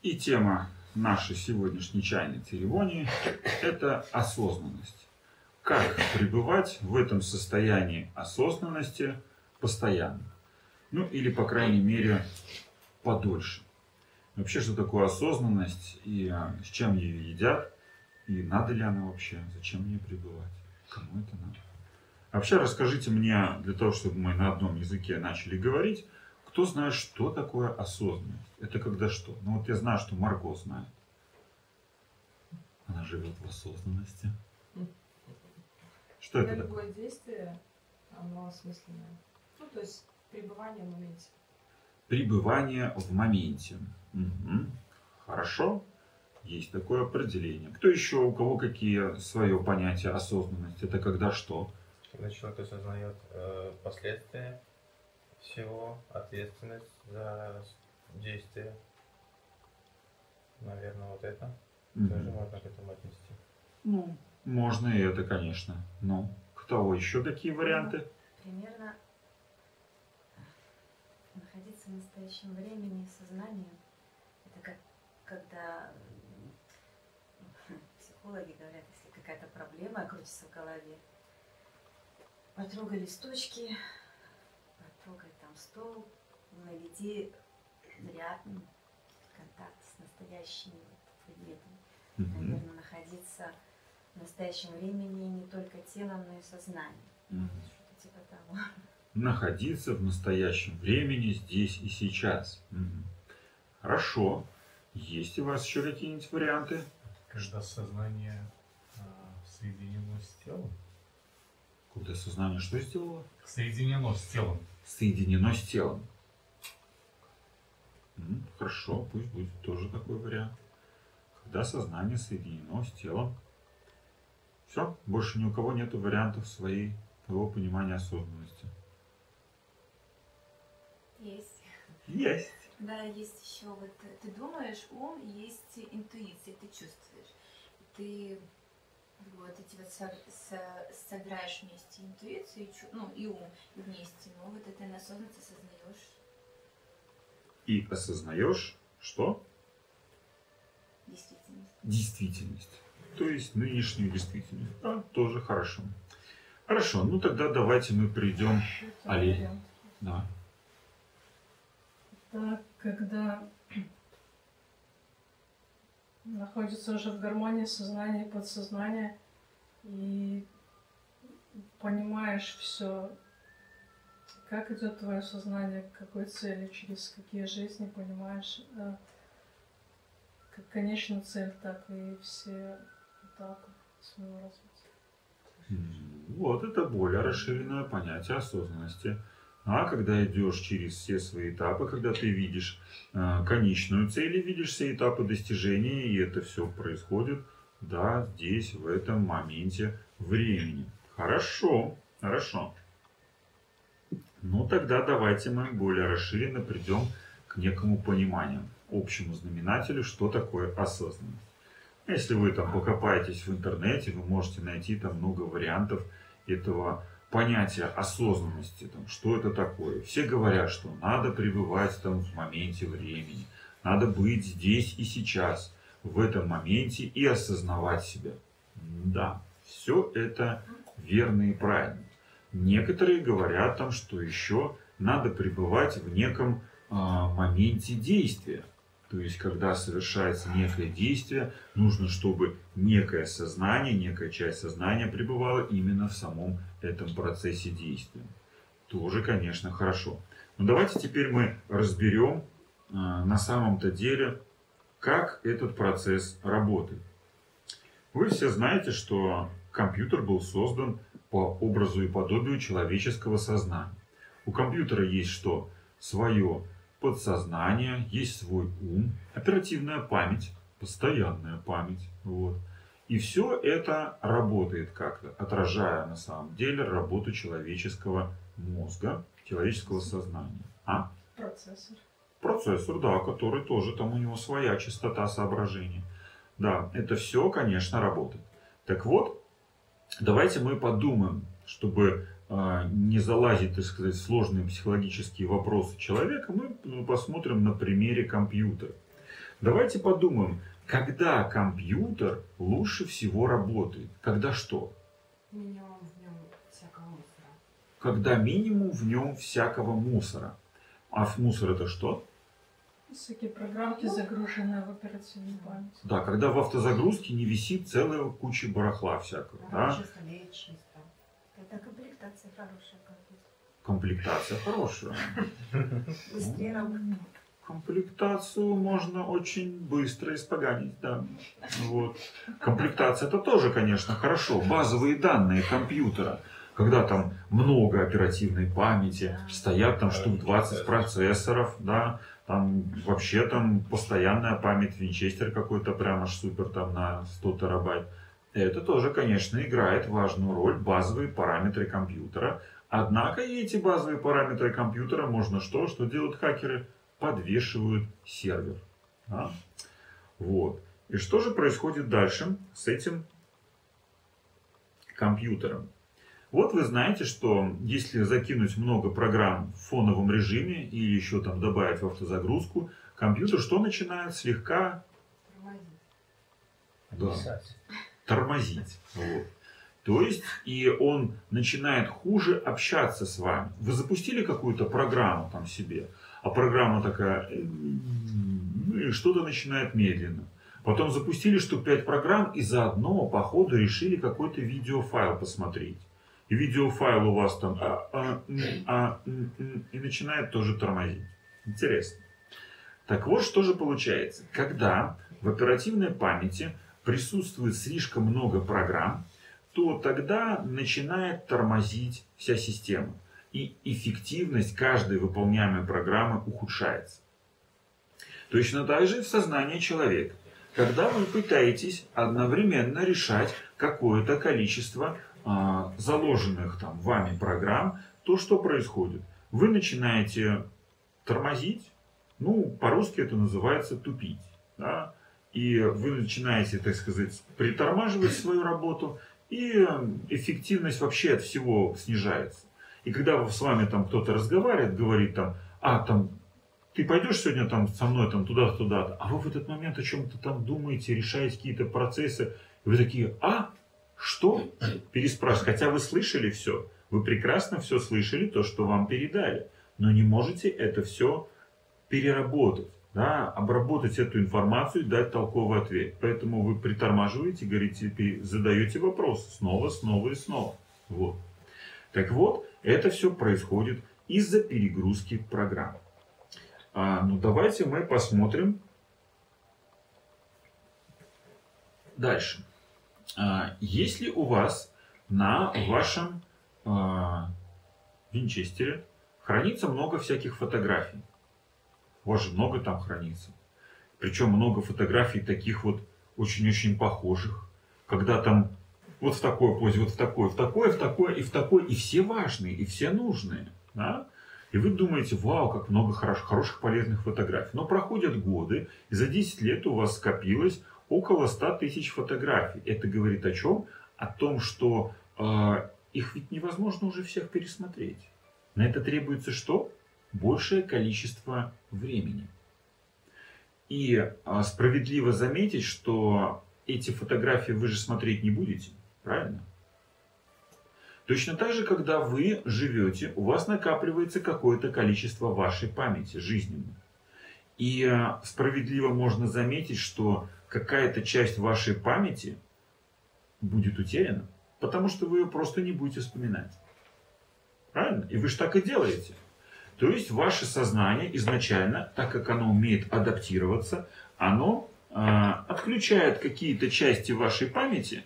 И тема нашей сегодняшней чайной церемонии – это осознанность. Как пребывать в этом состоянии осознанности постоянно? Ну или, по крайней мере, подольше. Вообще, что такое осознанность и а, с чем ее едят, и надо ли она вообще, зачем мне пребывать, кому это надо. Вообще, расскажите мне, для того, чтобы мы на одном языке начали говорить, кто знает, что такое осознанность? Это когда что? Ну вот я знаю, что Марго знает. Она живет в осознанности. Что это Когда такое? любое действие, оно осмысленное. Ну, то есть пребывание в моменте. Пребывание в моменте. Мгм. Хорошо. Есть такое определение. Кто еще, у кого какие свое понятие осознанности? Это когда что? Когда человек осознает э, последствия всего, ответственность за действия, наверное, вот это Мгм. тоже можно к этому отнести. Ну, можно и это, конечно. Ну, кто еще какие варианты? Примерно находиться в настоящем времени сознание. Это как когда психологи говорят, если какая-то проблема крутится в голове, потрогай листочки, стол, наведи рядом контакт с настоящим предметом. Мгм. Наверное, находиться в настоящем времени не только телом, но и сознанием. Мгм. Что-то типа того. находиться в настоящем времени, здесь и сейчас. Мгм. Хорошо. Есть у вас еще какие-нибудь варианты? Когда сознание а, соединено с телом. Когда сознание что сделало? Соединено с телом. Соединено с телом. М, Хорошо, пусть будет тоже такой вариант. Когда сознание соединено с телом. Все, больше ни у кого нет вариантов своей, своего понимания осознанности. Есть. Есть. Да, есть еще вот э, ты думаешь, ум, есть интуиция, ты чувствуешь. Ты вот эти вот со- со- собираешь вместе интуицию, и чу- ну и ум вместе, но вот это неосознанно осознаешь И осознаешь, что? действительность. действительность. То есть нынешнюю действительность. Да, тоже хорошо. Хорошо, ну тогда давайте мы придем. Вариант. Да. Это когда находится уже в гармонии сознание и подсознание, и понимаешь все, как идет твое сознание, к какой цели, через какие жизни, понимаешь, э, как конечную цель, так и все этапы своего развития. Вот это более расширенное понятие осознанности. А когда идешь через все свои этапы, когда ты видишь э, конечную цель и видишь все этапы достижения, и это все происходит, да, здесь, в этом моменте времени. Хорошо, хорошо. Ну тогда давайте мы более расширенно придем к некому пониманию, общему знаменателю, что такое осознанность. Если вы там покопаетесь в интернете, вы можете найти там много вариантов этого понятия осознанности, там, что это такое. Все говорят, что надо пребывать там в моменте времени, надо быть здесь и сейчас, в этом моменте и осознавать себя. Да, все это верно и правильно. Некоторые говорят там, что еще надо пребывать в неком а, моменте действия. То есть, когда совершается некое действие, нужно, чтобы некое сознание, некая часть сознания пребывала именно в самом этом процессе действия. Тоже, конечно, хорошо. Но давайте теперь мы разберем а, на самом-то деле, как этот процесс работает. Вы все знаете, что компьютер был создан по образу и подобию человеческого сознания. У компьютера есть что? Свое подсознание, есть свой ум, оперативная память, постоянная память. Вот. И все это работает как-то, отражая на самом деле работу человеческого мозга, человеческого сознания. А? Процессор. Процессор, да, который тоже там у него своя частота соображения. Да, это все, конечно, работает. Так вот, давайте мы подумаем, чтобы э, не залазить, так сказать, в сложные психологические вопросы человека, мы посмотрим на примере компьютера. Давайте подумаем, когда компьютер лучше всего работает? Когда что? Минимум в нем всякого мусора. Когда минимум в нем всякого мусора. А в мусор это что? Всякие программки, загруженные в оперативную память. Да, когда в автозагрузке не висит целая куча барахла всякого. Да? Чисто. Тогда комплектация хорошая. Комплектация хорошая. Быстрее работает. Комплектацию можно очень быстро испоганить, да. Вот. Комплектация это тоже, конечно, хорошо. Базовые данные компьютера, когда там много оперативной памяти, стоят там штук 20 процессоров, да, там вообще там постоянная память винчестер какой-то прям аж супер там на 100 терабайт. Это тоже, конечно, играет важную роль, базовые параметры компьютера. Однако и эти базовые параметры компьютера можно что? Что делают хакеры? Подвешивают сервер. Да? Вот. И что же происходит дальше с этим компьютером? Вот вы знаете, что если закинуть много программ в фоновом режиме или еще там добавить в автозагрузку, компьютер что начинает слегка Тормозит. Да. Тормозить. Вот. То есть, и он начинает хуже общаться с вами. Вы запустили какую-то программу там себе, а программа такая, ну и что-то начинает медленно. Потом запустили штук 5 программ и заодно по ходу решили какой-то видеофайл посмотреть. И видеофайл у вас там а, а, а, и начинает тоже тормозить. Интересно. Так вот, что же получается? Когда в оперативной памяти присутствует слишком много программ, то тогда начинает тормозить вся система. И эффективность каждой выполняемой программы ухудшается. Точно так же и в сознании человека. Когда вы пытаетесь одновременно решать какое-то количество а, заложенных там вами программ, то что происходит? Вы начинаете тормозить, ну, по-русски это называется тупить. Да? И вы начинаете, так сказать, притормаживать свою работу, и эффективность вообще от всего снижается. И когда с вами там кто-то разговаривает, говорит там, а там ты пойдешь сегодня там со мной там туда туда а вы в этот момент о чем-то там думаете, решаете какие-то процессы, и вы такие, а что? Переспрашиваете, хотя вы слышали все, вы прекрасно все слышали, то, что вам передали, но не можете это все переработать да, обработать эту информацию и дать толковый ответ. Поэтому вы притормаживаете, говорите, задаете вопрос снова, снова и снова. Вот. Так вот, это все происходит из-за перегрузки программ. А, ну давайте мы посмотрим дальше. А, если у вас на вашем а, винчестере хранится много всяких фотографий, у вас же много там хранится. Причем много фотографий таких вот очень-очень похожих. Когда там вот в такой позе, вот в такой, в такой, в такой, и в такой, и все важные, и все нужные. Да? И вы думаете, вау, как много хороших, хороших полезных фотографий. Но проходят годы, и за 10 лет у вас скопилось около 100 тысяч фотографий. Это говорит о чем? О том, что э, их ведь невозможно уже всех пересмотреть. На это требуется что? большее количество времени. И а, справедливо заметить, что эти фотографии вы же смотреть не будете, правильно? Точно так же, когда вы живете, у вас накапливается какое-то количество вашей памяти жизненной. И а, справедливо можно заметить, что какая-то часть вашей памяти будет утеряна, потому что вы ее просто не будете вспоминать. Правильно? И вы же так и делаете. То есть ваше сознание изначально, так как оно умеет адаптироваться, оно э, отключает какие-то части вашей памяти,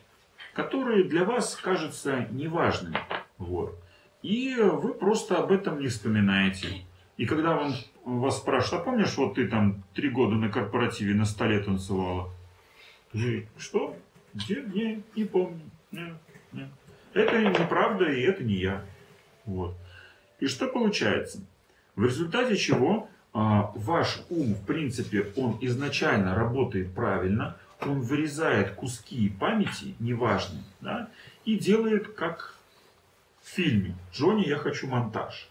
которые для вас кажутся неважными. Вот. И вы просто об этом не вспоминаете. И когда вам, вас спрашивают, а помнишь, вот ты там три года на корпоративе на столе танцевала? Что? Где? Не, не помню. Не, не. Это неправда, и это не я. Вот. И что получается? В результате чего а, ваш ум, в принципе, он изначально работает правильно, он вырезает куски памяти, неважные, да, и делает как в фильме «Джонни, я хочу монтаж».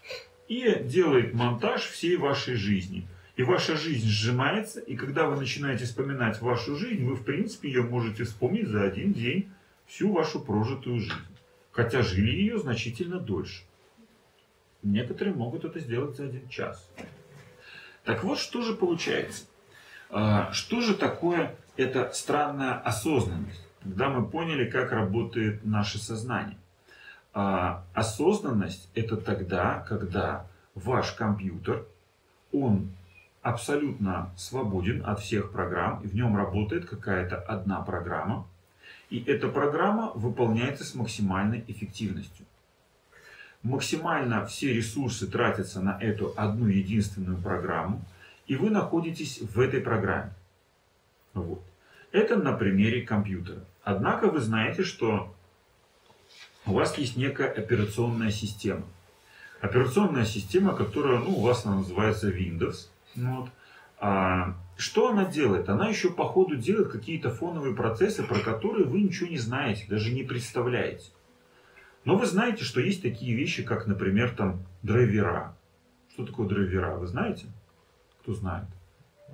И делает монтаж всей вашей жизни. И ваша жизнь сжимается, и когда вы начинаете вспоминать вашу жизнь, вы, в принципе, ее можете вспомнить за один день всю вашу прожитую жизнь. Хотя жили ее значительно дольше. Некоторые могут это сделать за один час. Так вот, что же получается? А, Что же такое эта странная осознанность? Когда мы поняли, как работает наше сознание. А, Осознанность – это тогда, когда ваш компьютер, он абсолютно свободен от всех программ, и в нем работает какая-то одна программа, и эта программа выполняется с максимальной эффективностью. Максимально все ресурсы тратятся на эту одну единственную программу, и вы находитесь в этой программе. Вот. Это на примере компьютера. Однако вы знаете, что у вас есть некая операционная система. Операционная система, которая, ну, у вас она называется Windows. Вот. А, что она делает? Она еще по ходу делает какие-то фоновые процессы, про которые вы ничего не знаете, даже не представляете. Но вы знаете, что есть такие вещи, как, например, там драйвера. Что такое драйвера? Вы знаете? Кто знает?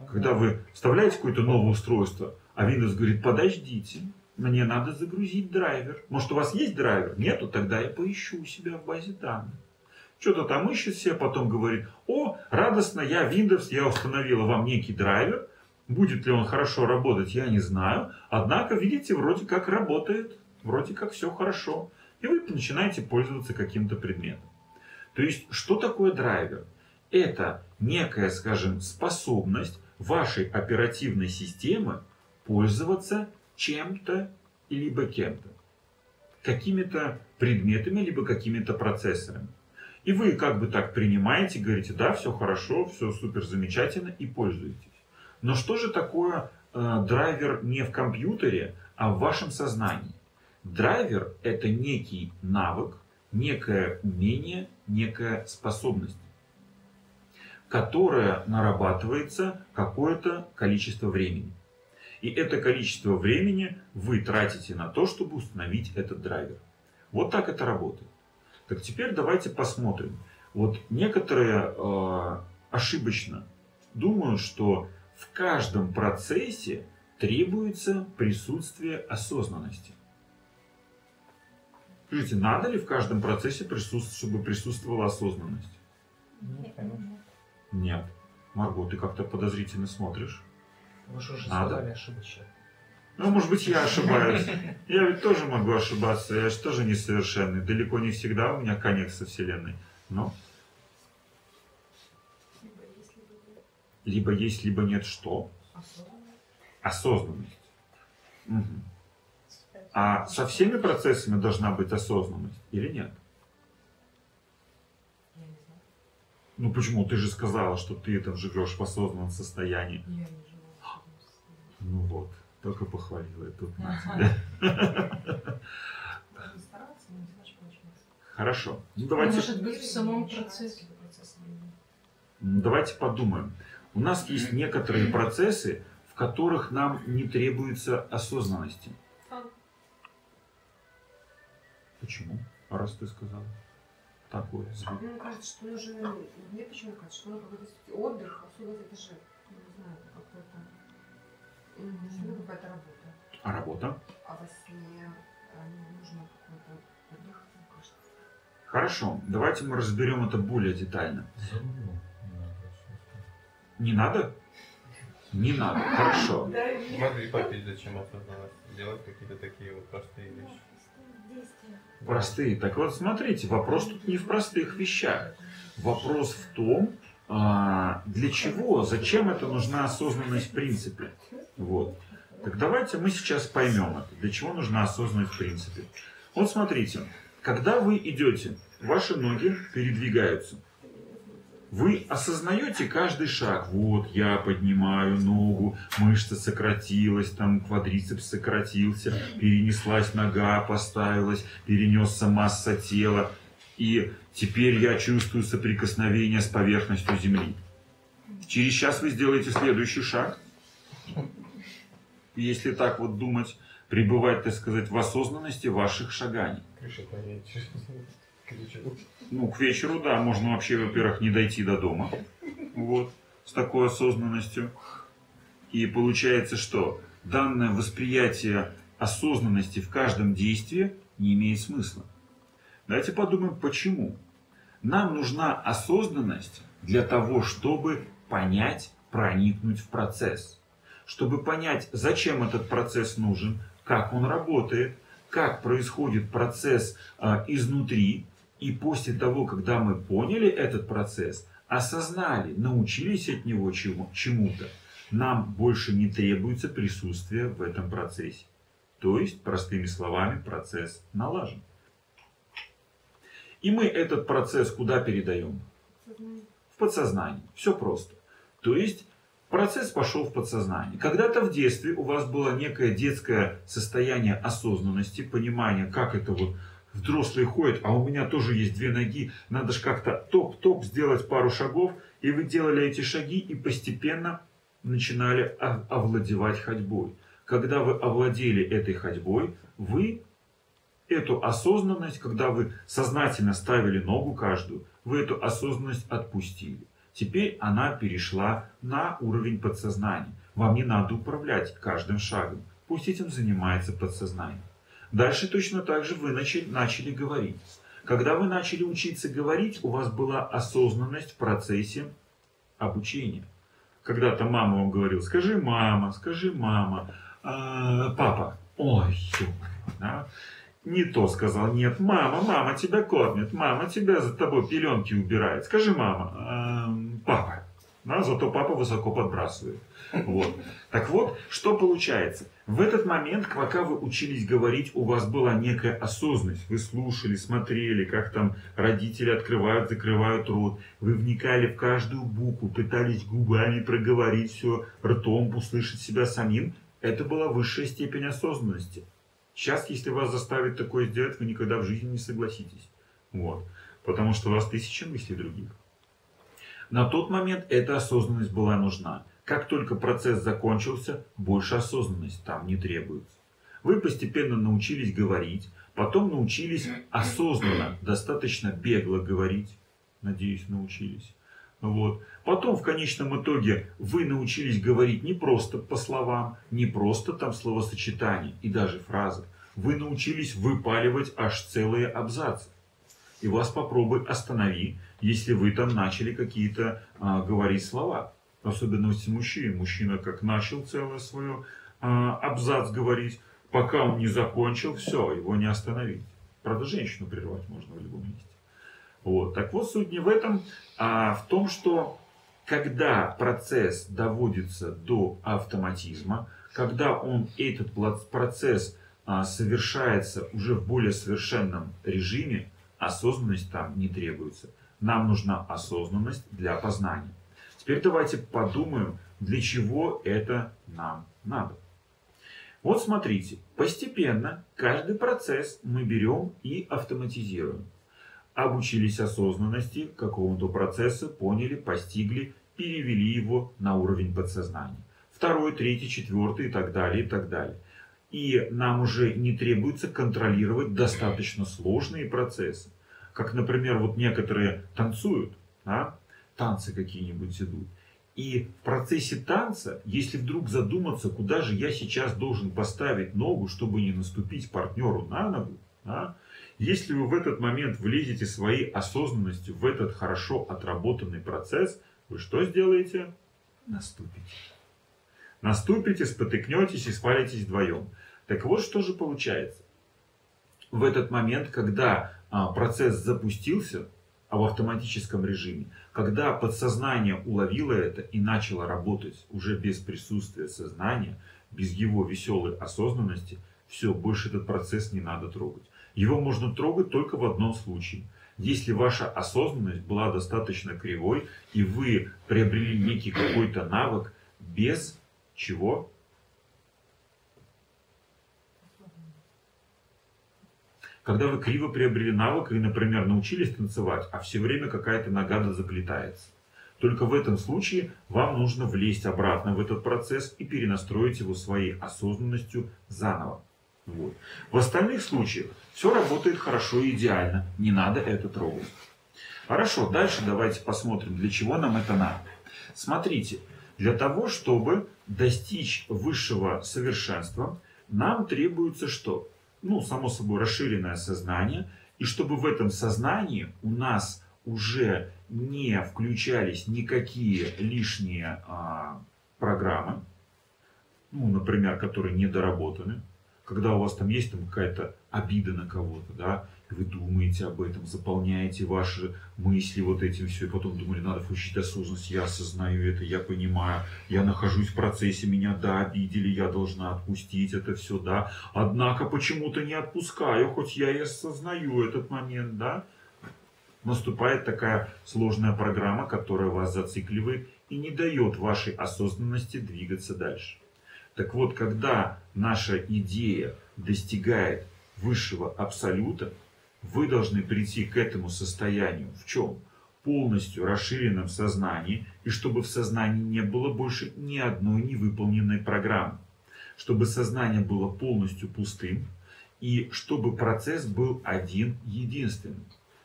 Когда вы вставляете какое-то новое устройство, а Windows говорит, подождите, мне надо загрузить драйвер. Может, у вас есть драйвер? Нету, тогда я поищу у себя в базе данных. Что-то там ищет себе, потом говорит, о, радостно, я Windows, я установила вам некий драйвер. Будет ли он хорошо работать, я не знаю. Однако, видите, вроде как работает, вроде как все хорошо. И вы начинаете пользоваться каким-то предметом. То есть, что такое драйвер? Это некая, скажем, способность вашей оперативной системы пользоваться чем-то либо кем-то. Какими-то предметами, либо какими-то процессорами. И вы как бы так принимаете, говорите, да, все хорошо, все супер замечательно и пользуетесь. Но что же такое э, драйвер не в компьютере, а в вашем сознании? Драйвер – это некий навык, некое умение, некая способность, которая нарабатывается какое-то количество времени. И это количество времени вы тратите на то, чтобы установить этот драйвер. Вот так это работает. Так теперь давайте посмотрим. Вот некоторые э, ошибочно думают, что в каждом процессе требуется присутствие осознанности. Скажите, надо ли в каждом процессе присутствовать, чтобы присутствовала осознанность? Ну, конечно. Нет. Марго, ты как-то подозрительно смотришь. Вы же уже Надо. сказали ошибочно. Ну, может быть, я ошибаюсь. Я ведь тоже могу ошибаться. Я же тоже несовершенный. Далеко не всегда у меня конец со Вселенной. Но либо есть, либо нет что? Осознанность. Мгм. А со всеми процессами должна быть осознанность или нет? Я не знаю. Ну почему? Ты же сказала, что ты там живешь в осознанном состоянии. Я не живу в таком состоянии. Ну вот, только похвалила. и Тут на. Хорошо. Ну давайте Может быть, в самом процессе. Давайте подумаем. У нас есть некоторые процессы, в которых нам не требуется осознанности. Почему? А раз ты сказал такое. звук. Мне кажется, что уже мне почему кажется, что надо какой-то отдых, особенно это же, не знаю, какой-то, это какая-то работа. А работа? А во сне а, не нужно какой-то отдых, мне кажется. Хорошо. Давайте мы разберем это более детально. Не надо. Не надо? Не надо. Хорошо. Могли попить, зачем осознанность. Делать какие-то такие вот простые вещи. Простые. Так вот, смотрите, вопрос тут не в простых вещах. Вопрос в том, а, для чего, зачем это нужна осознанность в принципе. Вот. Так давайте мы сейчас поймем это, для чего нужна осознанность в принципе. Вот смотрите, когда вы идете, ваши ноги передвигаются. Вы осознаете каждый шаг. Вот я поднимаю ногу, мышца сократилась, там квадрицепс сократился, перенеслась нога, поставилась, перенесся масса тела. И теперь я чувствую соприкосновение с поверхностью земли. Через час вы сделаете следующий шаг. Если так вот думать, пребывать, так сказать, в осознанности ваших шаганий. Ну, к вечеру, да, можно вообще, во-первых, не дойти до дома. Вот. с такой осознанностью. И получается, что данное восприятие осознанности в каждом действии не имеет смысла. Давайте подумаем, почему. Нам нужна осознанность для того, чтобы понять, проникнуть в процесс. Чтобы понять, зачем этот процесс нужен, как он работает, как происходит процесс а, изнутри. И после того, когда мы поняли этот процесс, осознали, научились от него чему- чему-то, нам больше не требуется присутствие в этом процессе. То есть, простыми словами, процесс налажен. И мы этот процесс куда передаем? В подсознание. Все просто. То есть, процесс пошел в подсознание. Когда-то в детстве у вас было некое детское состояние осознанности, понимания, как это вот взрослые ходят, а у меня тоже есть две ноги, надо же как-то топ-топ сделать пару шагов, и вы делали эти шаги и постепенно начинали овладевать ходьбой. Когда вы овладели этой ходьбой, вы эту осознанность, когда вы сознательно ставили ногу каждую, вы эту осознанность отпустили. Теперь она перешла на уровень подсознания. Вам не надо управлять каждым шагом. Пусть этим занимается подсознание. Дальше точно так же вы начали, начали говорить. Когда вы начали учиться говорить, у вас была осознанность в процессе обучения. Когда-то мама вам говорила, скажи мама, скажи мама, «А, папа, ой, да? не то сказал, нет, мама, мама тебя кормит, мама тебя за тобой пеленки убирает, скажи мама, «Эм, папа, да, зато папа высоко подбрасывает. Вот. Так вот, что получается? В этот момент, пока вы учились говорить, у вас была некая осознанность. Вы слушали, смотрели, как там родители открывают, закрывают рот. Вы вникали в каждую букву, пытались губами проговорить все, ртом услышать себя самим. Это была высшая степень осознанности. Сейчас, если вас заставить такое сделать, вы никогда в жизни не согласитесь. Вот. Потому что у вас тысячи мыслей других. На тот момент эта осознанность была нужна. Как только процесс закончился, больше осознанность там не требуется. Вы постепенно научились говорить, потом научились осознанно, достаточно бегло говорить. Надеюсь, научились. Вот. Потом в конечном итоге вы научились говорить не просто по словам, не просто там словосочетания и даже фразы. Вы научились выпаливать аж целые абзацы. И вас попробуй останови, если вы там начали какие-то а, говорить слова. Особенности мужчин. Мужчина как начал целое свое а, абзац говорить, пока он не закончил, все, его не остановить. Правда, женщину прервать можно в любом месте. Вот. Так вот, суть не в этом, а в том, что когда процесс доводится до автоматизма, когда он, этот процесс а, совершается уже в более совершенном режиме, осознанность там не требуется. Нам нужна осознанность для познания. Теперь давайте подумаем, для чего это нам надо. Вот смотрите, постепенно каждый процесс мы берем и автоматизируем. Обучились осознанности какого-то процесса, поняли, постигли, перевели его на уровень подсознания. Второй, третий, четвертый и так далее, и так далее. И нам уже не требуется контролировать достаточно сложные процессы. Как, например, вот некоторые танцуют, да? Танцы какие-нибудь идут. И в процессе танца, если вдруг задуматься, куда же я сейчас должен поставить ногу, чтобы не наступить партнеру на ногу, да? если вы в этот момент влезете своей осознанностью в этот хорошо отработанный процесс, вы что сделаете? Наступите. Наступите, спотыкнетесь и свалитесь вдвоем. Так вот, что же получается? В этот момент, когда а, процесс запустился, а в автоматическом режиме, когда подсознание уловило это и начало работать уже без присутствия сознания, без его веселой осознанности, все, больше этот процесс не надо трогать. Его можно трогать только в одном случае. Если ваша осознанность была достаточно кривой, и вы приобрели некий какой-то навык без чего? Когда вы криво приобрели навык и, например, научились танцевать, а все время какая-то нагада заплетается. Только в этом случае вам нужно влезть обратно в этот процесс и перенастроить его своей осознанностью заново. Вот. В остальных случаях все работает хорошо и идеально, не надо это трогать. Хорошо, дальше давайте посмотрим, для чего нам это надо. Смотрите, для того, чтобы достичь высшего совершенства, нам требуется что? Ну, само собой, расширенное сознание. И чтобы в этом сознании у нас уже не включались никакие лишние а, программы, ну, например, которые недоработаны, когда у вас там есть там какая-то обида на кого-то, да, вы думаете об этом, заполняете ваши мысли вот этим все, и потом думали, надо включить осознанность, я осознаю это, я понимаю, я нахожусь в процессе, меня, да, обидели, я должна отпустить это все, да, однако почему-то не отпускаю, хоть я и осознаю этот момент, да, наступает такая сложная программа, которая вас зацикливает и не дает вашей осознанности двигаться дальше. Так вот, когда наша идея достигает высшего абсолюта, вы должны прийти к этому состоянию. В чем? Полностью расширенном сознании, и чтобы в сознании не было больше ни одной невыполненной программы. Чтобы сознание было полностью пустым, и чтобы процесс был один, единственный.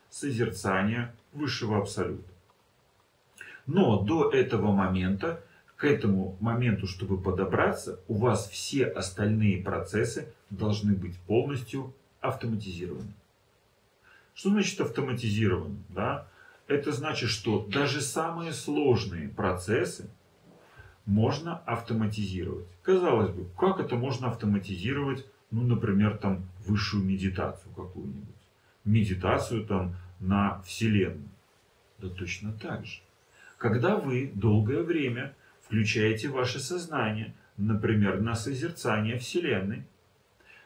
Созерцание высшего абсолюта. Но до этого момента, к этому моменту, чтобы подобраться, у вас все остальные процессы должны быть полностью автоматизированы. Что значит автоматизирован? Да? Это значит, что даже самые сложные процессы можно автоматизировать. Казалось бы, как это можно автоматизировать, ну, например, там, высшую медитацию какую-нибудь? Медитацию там на Вселенную. Да точно так же. Когда вы долгое время включаете ваше сознание, например, на созерцание Вселенной,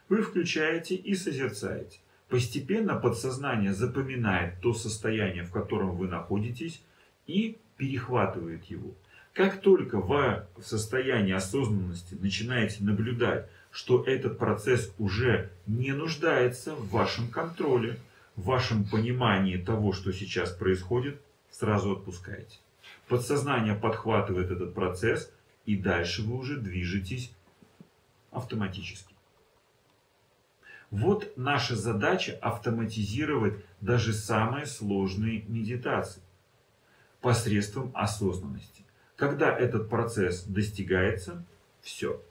вы включаете и созерцаете. Постепенно подсознание запоминает то состояние, в котором вы находитесь, и перехватывает его. Как только вы в состоянии осознанности начинаете наблюдать, что этот процесс уже не нуждается в вашем контроле, в вашем понимании того, что сейчас происходит, сразу отпускаете. Подсознание подхватывает этот процесс, и дальше вы уже движетесь автоматически. Вот наша задача автоматизировать даже самые сложные медитации посредством осознанности. Когда этот процесс достигается, все.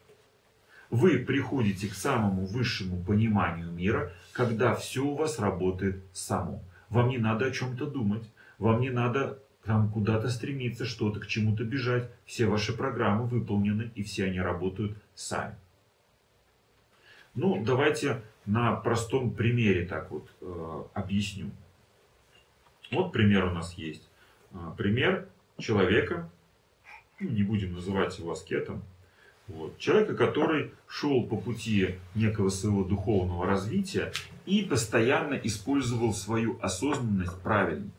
Вы приходите к самому высшему пониманию мира, когда все у вас работает само. Вам не надо о чем-то думать, вам не надо там куда-то стремиться, что-то к чему-то бежать. Все ваши программы выполнены, и все они работают сами. Ну, давайте на простом примере так вот э, объясню. Вот пример у нас есть. Э, пример человека, ну, не будем называть его аскетом, вот, человека, который шел по пути некого своего духовного развития и постоянно использовал свою осознанность правильно.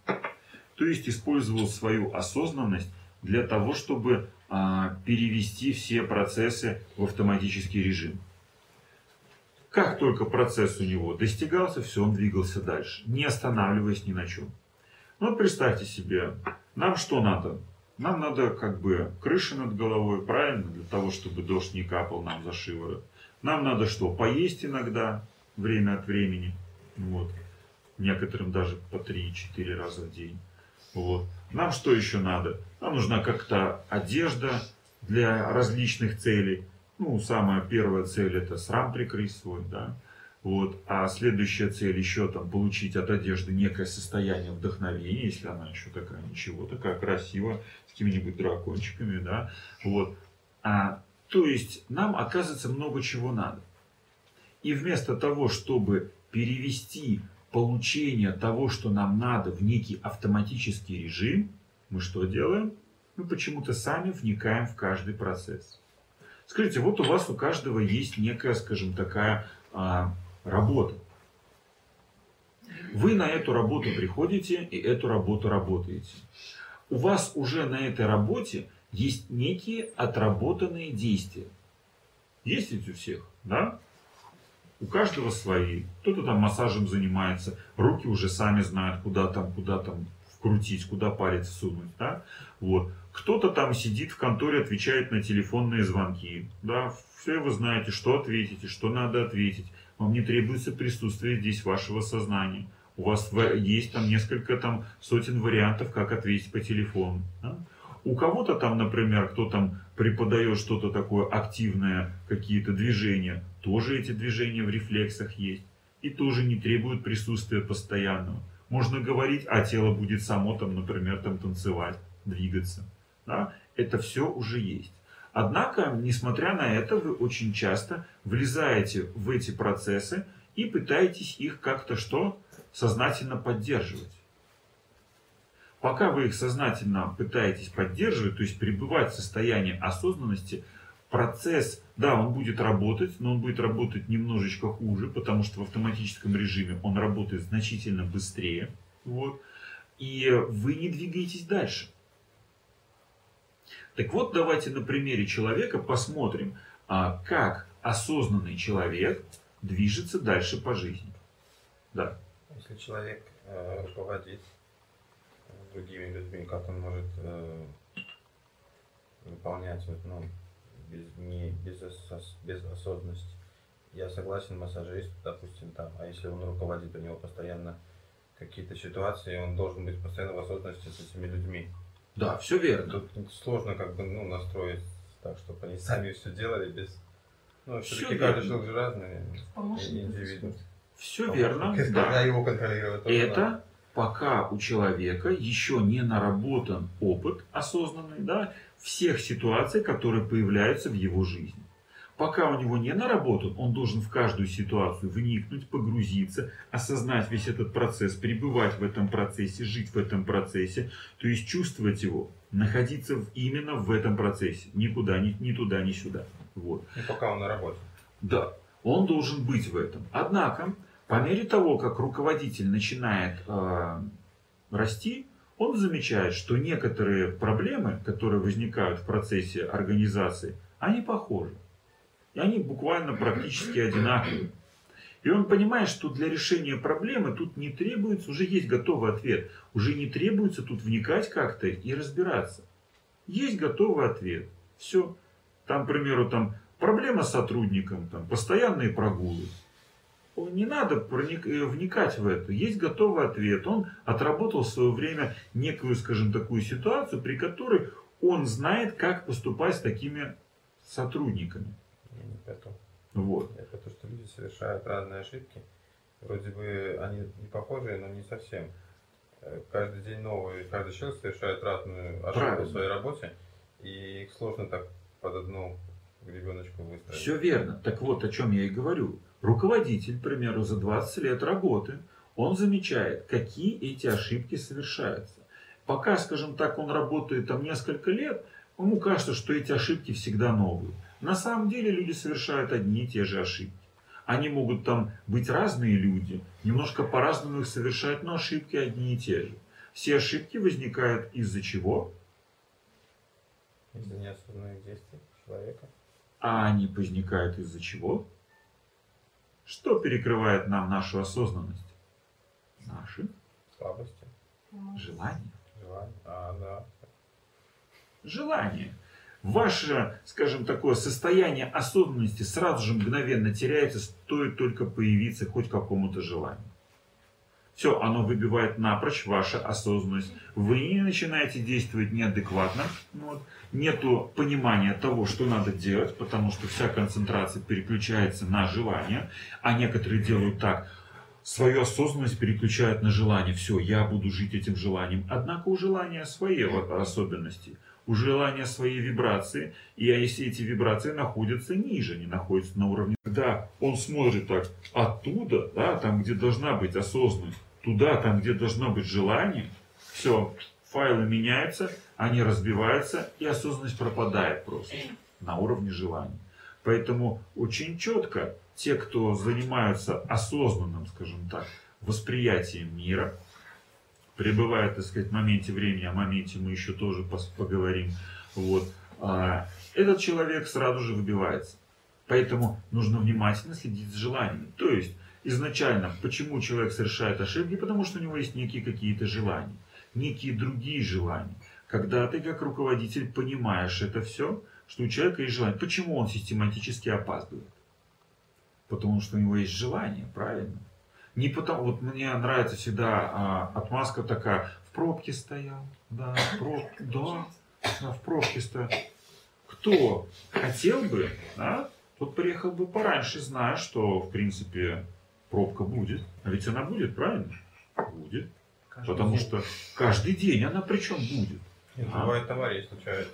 То есть использовал свою осознанность для того, чтобы а, перевести все процессы в автоматический режим. Как только процесс у него достигался, все, он двигался дальше, не останавливаясь ни на чем. Ну вот представьте себе, нам что надо? Нам надо как бы крыша над головой, правильно, для того, чтобы дождь не капал нам за шиворот. Нам надо что? Поесть иногда, время от времени. Вот. Некоторым даже по 3-4 раза в день. Вот. Нам что еще надо? Нам нужна как-то одежда для различных целей. Ну, самая первая цель это срам прикрыть свой, да. Вот. А следующая цель еще там получить от одежды некое состояние вдохновения, если она еще такая, ничего, такая красивая, с какими-нибудь дракончиками, да. Вот. А, то есть нам, оказывается, много чего надо. И вместо того, чтобы перевести получение того, что нам надо, в некий автоматический режим, мы что делаем? Мы почему-то сами вникаем в каждый процесс. Скажите, вот у вас у каждого есть некая, скажем, такая а, работа. Вы на эту работу приходите и эту работу работаете. У вас уже на этой работе есть некие отработанные действия. Есть ведь у всех, да? У каждого свои. Кто-то там массажем занимается, руки уже сами знают, куда там, куда там вкрутить, куда палец всунуть, да? Вот. Кто-то там сидит в конторе, отвечает на телефонные звонки. Да, все вы знаете, что ответить и что надо ответить. Вам не требуется присутствие здесь вашего сознания. У вас есть там несколько там сотен вариантов, как ответить по телефону. Да? У кого-то там, например, кто там преподает что-то такое активное, какие-то движения, тоже эти движения в рефлексах есть. И тоже не требуют присутствия постоянного. Можно говорить, а тело будет само там, например, там танцевать, двигаться. Да? Это все уже есть. Однако, несмотря на это, вы очень часто влезаете в эти процессы и пытаетесь их как-то что? Сознательно поддерживать. Пока вы их сознательно пытаетесь поддерживать, то есть пребывать в состоянии осознанности, процесс, да, он будет работать, но он будет работать немножечко хуже, потому что в автоматическом режиме он работает значительно быстрее. Вот, и вы не двигаетесь дальше. Так вот, давайте на примере человека посмотрим, а, как осознанный человек движется дальше по жизни. Да. Если человек э, руководит другими людьми, как он может э, выполнять ну, без, не, без, осоз- без осознанности. Я согласен, массажист, допустим, там, а если он руководит, у него постоянно какие-то ситуации, он должен быть постоянно в осознанности с этими людьми. Да, все верно. Тут сложно как бы ну, настроить так, чтобы они сами все делали без... Ну, все-таки каждый человек разный. Индивидуум. Все верно. Когда Да. его контролировать тоже надо. Это пока у человека еще не наработан опыт осознанный, да, всех ситуаций, которые появляются в его жизни. Пока у него не наработан, он должен в каждую ситуацию вникнуть, погрузиться, осознать весь этот процесс, пребывать в этом процессе, жить в этом процессе, то есть чувствовать его, находиться в- именно в этом процессе, никуда, ни, ни туда, ни сюда. Вот. Ну, пока он на работе. Да, он должен быть в этом. Однако, по мере того, как руководитель начинает э, расти, он замечает, что некоторые проблемы, которые возникают в процессе организации, они похожи. И они буквально практически одинаковые. И он понимает, что для решения проблемы тут не требуется, уже есть готовый ответ. Уже не требуется тут вникать как-то и разбираться. Есть готовый ответ. Все. Там, к примеру, там проблема с сотрудником, там, постоянные прогулы. Не надо проник- э, вникать в это. Есть готовый ответ. Он отработал в свое время некую, скажем, такую ситуацию, при которой он знает, как поступать с такими сотрудниками. Я не про то. Вот. Про то, что люди совершают разные ошибки. Вроде бы они не похожие, но не совсем. Э, Каждый день новый, каждый человек совершает разную ошибку Правильно. в своей работе. И их сложно так под одну гребеночку выстроить. Все верно. Так вот, о чем я и говорю. Руководитель, к примеру, за 20 лет работы, он замечает, какие эти ошибки совершаются. Пока, скажем так, он работает там несколько лет, ему кажется, что эти ошибки всегда новые. На самом деле люди совершают одни и те же ошибки. Они могут там быть разные люди, немножко по-разному их совершать, но ошибки одни и те же. Все ошибки возникают из-за чего? Из-за неосознанных действий человека. А они возникают из-за чего? Что перекрывает нам нашу осознанность? Наши Слабости, желания. желания. А, да. Желания. Ваше, скажем, такое состояние осознанности сразу же мгновенно теряется, стоит только появиться хоть какому-то желанию. Все, оно выбивает напрочь ваша осознанность. Вы не начинаете действовать неадекватно. Вот. Нету понимания того, что надо делать, потому что вся концентрация переключается на желание. А некоторые делают так. Свою осознанность переключают на желание. Все, я буду жить этим желанием. Однако у желания свои во- особенности. У желания свои вибрации. И если эти вибрации находятся ниже, не находятся на уровне. Когда он смотрит так оттуда, да, там, где должна быть осознанность, туда, там, где должно быть желание, все, файлы меняются, они разбиваются, и осознанность пропадает просто на уровне желания. Поэтому очень четко те, кто занимаются осознанным, скажем так, восприятием мира, пребывают, так сказать, в моменте времени, о моменте мы еще тоже поговорим, вот, а, этот человек сразу же выбивается. Поэтому нужно внимательно следить за желаниями. То есть, изначально, почему человек совершает ошибки? Потому что у него есть некие какие-то желания, некие другие желания. Когда ты как руководитель понимаешь это все, что у человека есть желание. Почему он систематически опаздывает? Потому что у него есть желание, правильно? Не потому, вот мне нравится всегда а, отмазка такая, в пробке стоял, да, в пробке, да, в пробке стоят. Кто хотел бы, да, тот приехал бы пораньше, зная, что, в принципе, пробка будет. А ведь она будет, правильно? Будет. Каждый Потому день. что каждый день она причем будет. И А. бывает аварии случаются.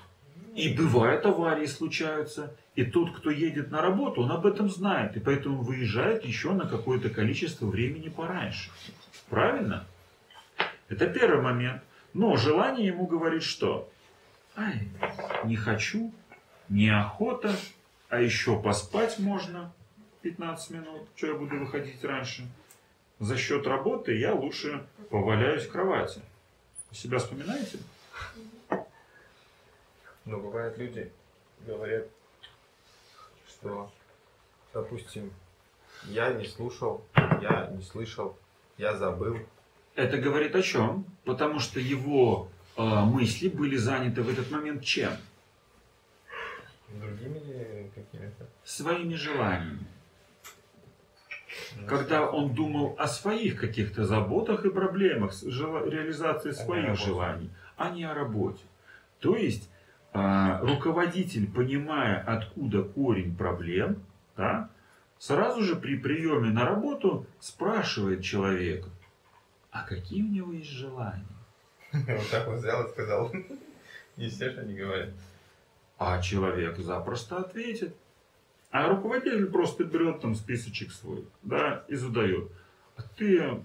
И бывают аварии случаются. И тот, кто едет на работу, он об этом знает. И поэтому выезжает еще на какое-то количество времени пораньше. Правильно? Это первый момент. Но желание ему говорит что? Ай, не хочу, неохота, а еще поспать можно 15 минут. Что я буду выходить раньше? За счет работы я лучше поваляюсь в кровати. Себя вспоминаете? Но бывает люди говорят, что, допустим, я не слушал, я не слышал, я забыл. Это говорит о чем? Потому что его э, мысли были заняты в этот момент чем? Другими какими-то? Своими желаниями. Когда он думал о своих каких-то заботах и проблемах, реализации своих желаний, а не о работе. То есть руководитель, понимая, откуда корень проблем, да, сразу же при приеме на работу спрашивает человека, а какие у него есть желания? Вот так вот взял и сказал. Не все же они говорят. А человек запросто ответит. А руководитель просто берет там списочек свой, да, и задает. А ты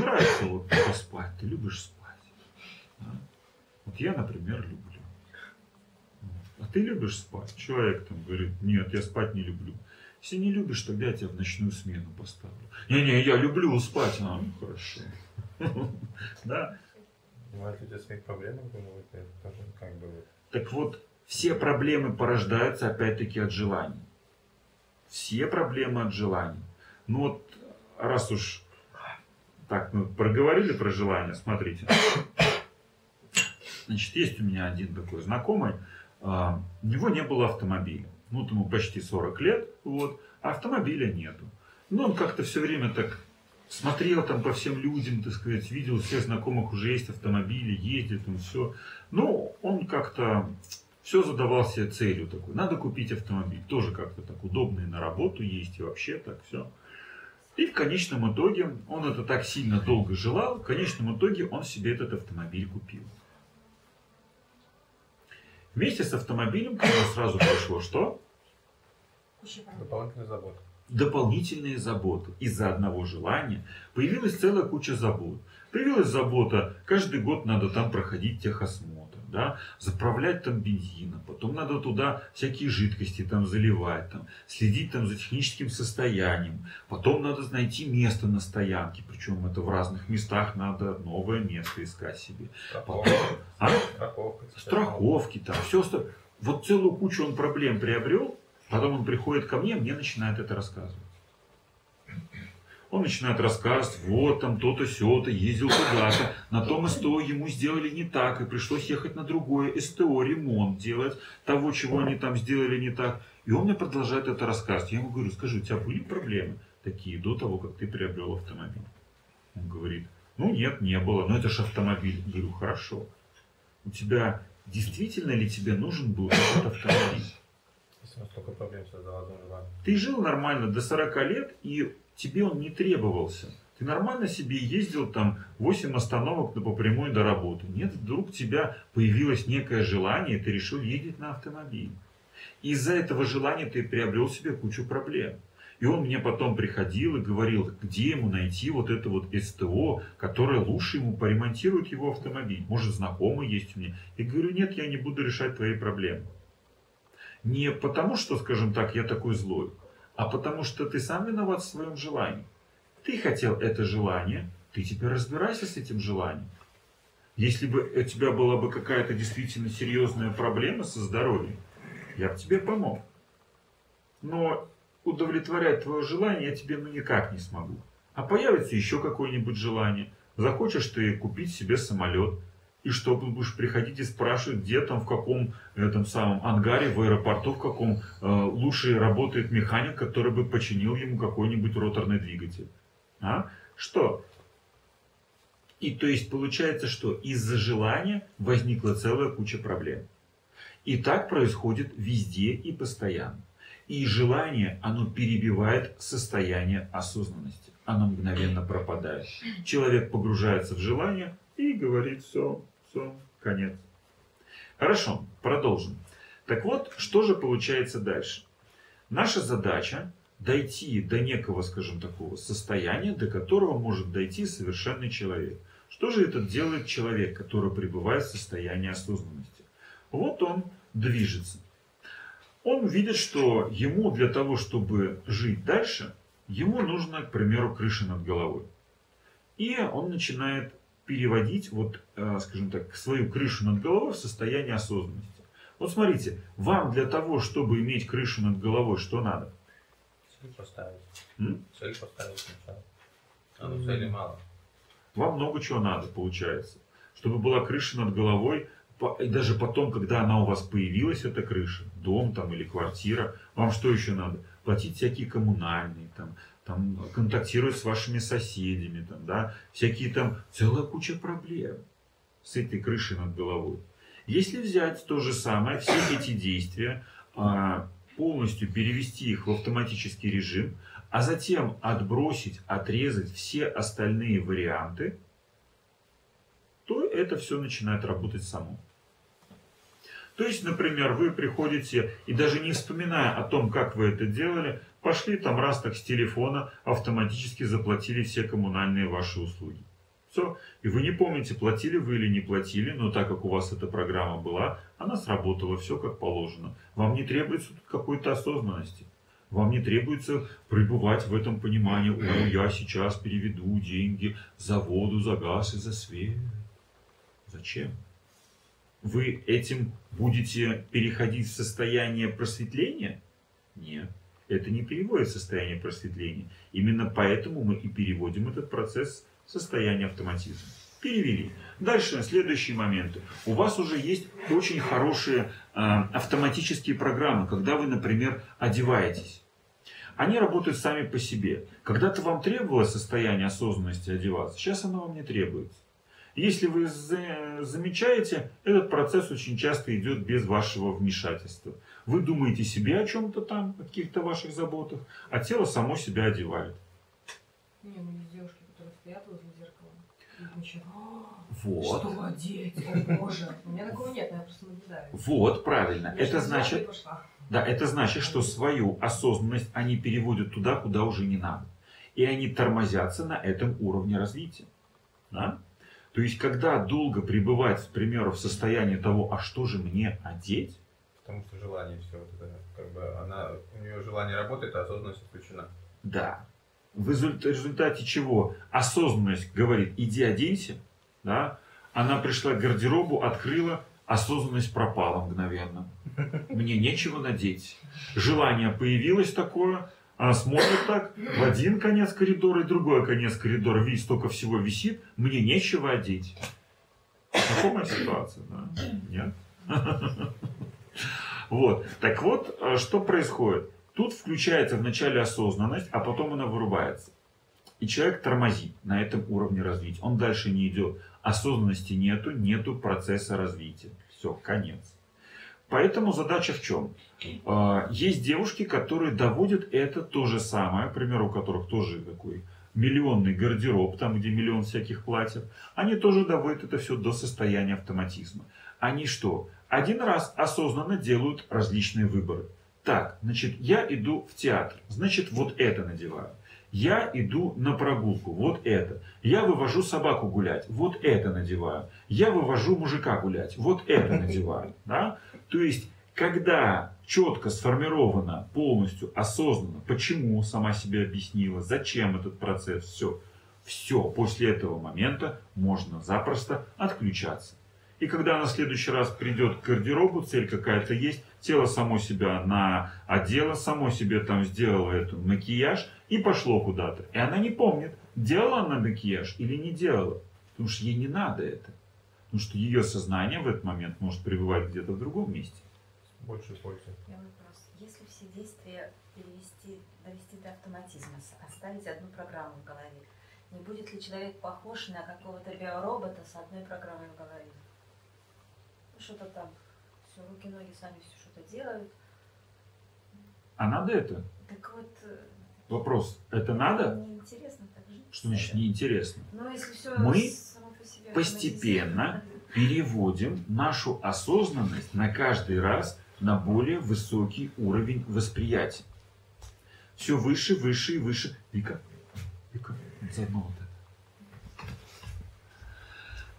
нравится вот поспать, ты любишь спать. да? Вот я, например, люблю. Ты любишь спать? Человек там говорит, нет, я спать не люблю. Если не любишь, тогда я тебя в ночную смену поставлю. Не-не, я люблю спать. А, ну хорошо. Да, люди своих проблемах думают, это тоже как бы. Так вот, все проблемы порождаются опять-таки от желаний. Все проблемы от желаний. Ну вот, раз уж так мы проговорили про желания, смотрите. Значит, есть у меня один такой знакомый, у него не было автомобиля. Ну, ему почти 40 лет, вот, а автомобиля нету. Ну, он как-то все время так смотрел там по всем людям, так сказать, видел, всех знакомых уже есть автомобили, ездит он, все. Ну, он как-то все задавал себе целью такой. Надо купить автомобиль. Тоже как-то так удобно и на работу есть, и вообще так все. И в конечном итоге, он это так сильно долго желал, в конечном итоге он себе этот автомобиль купил. Вместе с автомобилем к нему сразу пришло что? Дополнительная забота. дополнительные заботы. Из-за одного желания появилась целая куча забот. Появилась забота, каждый год надо там проходить техосмотр, да, заправлять там бензином, потом надо туда всякие жидкости там заливать, там, следить там за техническим состоянием, потом надо найти место на стоянке, причем это в разных местах надо новое место искать себе. Страховка. А? Страховка. страховки, там, все Вот целую кучу он проблем приобрел, потом он приходит ко мне, мне начинает это рассказывать. Он начинает рассказывать, вот там то-то, сё-то, ездил куда-то, на том СТО ему сделали не так, и пришлось ехать на другое СТО, ремонт делать того, чего они там сделали не так. И он мне продолжает это рассказывать. Я ему говорю, скажи, у тебя были проблемы такие до того, как ты приобрел автомобиль? Он говорит, ну нет, не было, но это же автомобиль. Я говорю, хорошо. У тебя действительно ли тебе нужен был этот автомобиль? Желание. Ты жил нормально до 40 лет, и тебе он не требовался. Ты нормально себе ездил там 8 остановок по прямой до работы. Нет, вдруг у тебя появилось некое желание, и ты решил ездить на автомобиле. Из-за этого желания ты приобрел себе кучу проблем. И он мне потом приходил и говорил, где ему найти вот это вот СТО, которое лучше ему поремонтирует его автомобиль. Может, знакомый есть у меня. Я говорю, нет, я не буду решать твои проблемы. Не потому, что, скажем так, я такой злой, а потому что ты сам виноват в своем желании. Ты хотел это желание, ты теперь разбирайся с этим желанием. Если бы у тебя была бы какая-то действительно серьезная проблема со здоровьем, я бы тебе помог. Но удовлетворять твое желание я тебе ну никак не смогу. А появится еще какое-нибудь желание. Захочешь ты купить себе самолет. И что, ты будешь приходить и спрашивать, где там, в каком этом самом ангаре, в аэропорту, в каком э, лучше работает механик, который бы починил ему какой-нибудь роторный двигатель. А? Что? И то есть получается, что из-за желания возникла целая куча проблем. И так происходит везде и постоянно. И желание, оно перебивает состояние осознанности. Оно мгновенно пропадает. Человек погружается в желание и говорит, все, все, конец. Хорошо, продолжим. Так вот, что же получается дальше? Наша задача дойти до некого, скажем, такого состояния, до которого может дойти совершенный человек. Что же это делает человек, который пребывает в состоянии осознанности? Вот он движется. Он видит, что ему для того, чтобы жить дальше, ему нужно, к примеру, крыша над головой. И он начинает переводить, вот, э, скажем так, свою крышу над головой в состояние осознанности. Вот смотрите, вам для того, чтобы иметь крышу над головой, что надо? Цель поставить. М? Цель поставить сначала. А ну цели мало. Вам много чего надо, получается. Чтобы была крыша над головой, и даже потом, когда она у вас появилась, эта крыша, дом там или квартира, вам что еще надо? Платить всякие коммунальные, там, там, контактировать с вашими соседями, там, да, всякие там, целая куча проблем с этой крышей над головой. Если взять то же самое, все эти действия, а, полностью перевести их в автоматический режим, а затем отбросить, отрезать все остальные варианты, то это все начинает работать само. То есть, например, вы приходите и даже не вспоминая о том, как вы это делали, пошли там раз так с телефона, автоматически заплатили все коммунальные ваши услуги. Все. И вы не помните, платили вы или не платили, но так как у вас эта программа была, она сработала, все как положено. Вам не требуется тут какой-то осознанности. Вам не требуется пребывать в этом понимании, о, я сейчас переведу деньги за воду, за газ и за свет. Зачем? Вы этим будете переходить в состояние просветления? Нет. Это не переводит состояние просветления. Именно поэтому мы и переводим этот процесс в состояние автоматизма. Перевели. Дальше, следующие моменты. У вас уже есть очень хорошие э, автоматические программы, когда вы, например, одеваетесь. Они работают сами по себе. Когда-то вам требовалось состояние осознанности одеваться, сейчас оно вам не требуется. Если вы за- замечаете, этот процесс очень часто идет без вашего вмешательства. Вы думаете себе о чем-то там, о каких-то ваших заботах, а тело само себя одевает. Не, ну есть девушки, которые стоят возле зеркала. И начинают, «А, Вот. Что одеть? О боже. У меня такого нет, я просто наблюдаю. Вот, правильно. Я Это значит, да, это значит, что свою осознанность они переводят туда, куда уже не надо. И они тормозятся на этом уровне развития. Да? То есть, когда долго пребывать, к примеру, в состоянии того, а что же мне одеть, Потому что желание все вот это, как бы она, у нее желание работает, а осознанность отключена. Да. В результ- результате чего осознанность говорит, иди оденься, да? Она пришла к гардеробу, открыла, осознанность пропала мгновенно. Мне нечего надеть. Желание появилось такое, она смотрит так, в один конец коридора и другой конец коридора, видит, столько всего висит, мне нечего одеть. Знакомая ситуация, да? Нет? Вот. Так вот, э, что происходит? Тут включается вначале осознанность, а потом она вырубается. И человек тормозит на этом уровне развития. Он дальше не идет. Осознанности нету, нету процесса развития. Все, конец. Поэтому задача в чем? А, Есть девушки, которые доводят это то же самое, примеру, у которых тоже такой миллионный гардероб, там где миллион всяких платьев, они тоже доводят это все до состояния автоматизма. Они что? Один раз осознанно делают различные выборы. Так, значит, я иду в театр, значит, вот это надеваю. Я иду на прогулку, вот это. Я вывожу собаку гулять, вот это надеваю. Я вывожу мужика гулять, вот это надеваю. Да? То есть, когда четко сформировано, полностью осознанно, почему сама себе объяснила, зачем этот процесс, все, все, после этого момента можно запросто отключаться. И когда она в следующий раз придет к гардеробу, цель какая-то есть, тело само себя на одело, само себе там сделало эту макияж и пошло куда-то. И она не помнит, делала она макияж или не делала. Потому что ей не надо это. Потому что ее сознание в этот момент может пребывать где-то в другом месте. Больше пользы. Если все действия перевести, довести до автоматизма, оставить одну программу в голове, Не будет ли человек похож на какого-то биоробота с одной программой в голове? Что-то там, все, руки-ноги сами все что-то делают. А надо это? Так вот, э, Вопрос. Это надо? неинтересно так жить. Что значит неинтересно? Ну, если все Мы по себе постепенно переводим нашу осознанность на каждый раз на более высокий уровень восприятия. Все выше, выше и выше. Вика, Вика, заодно вот.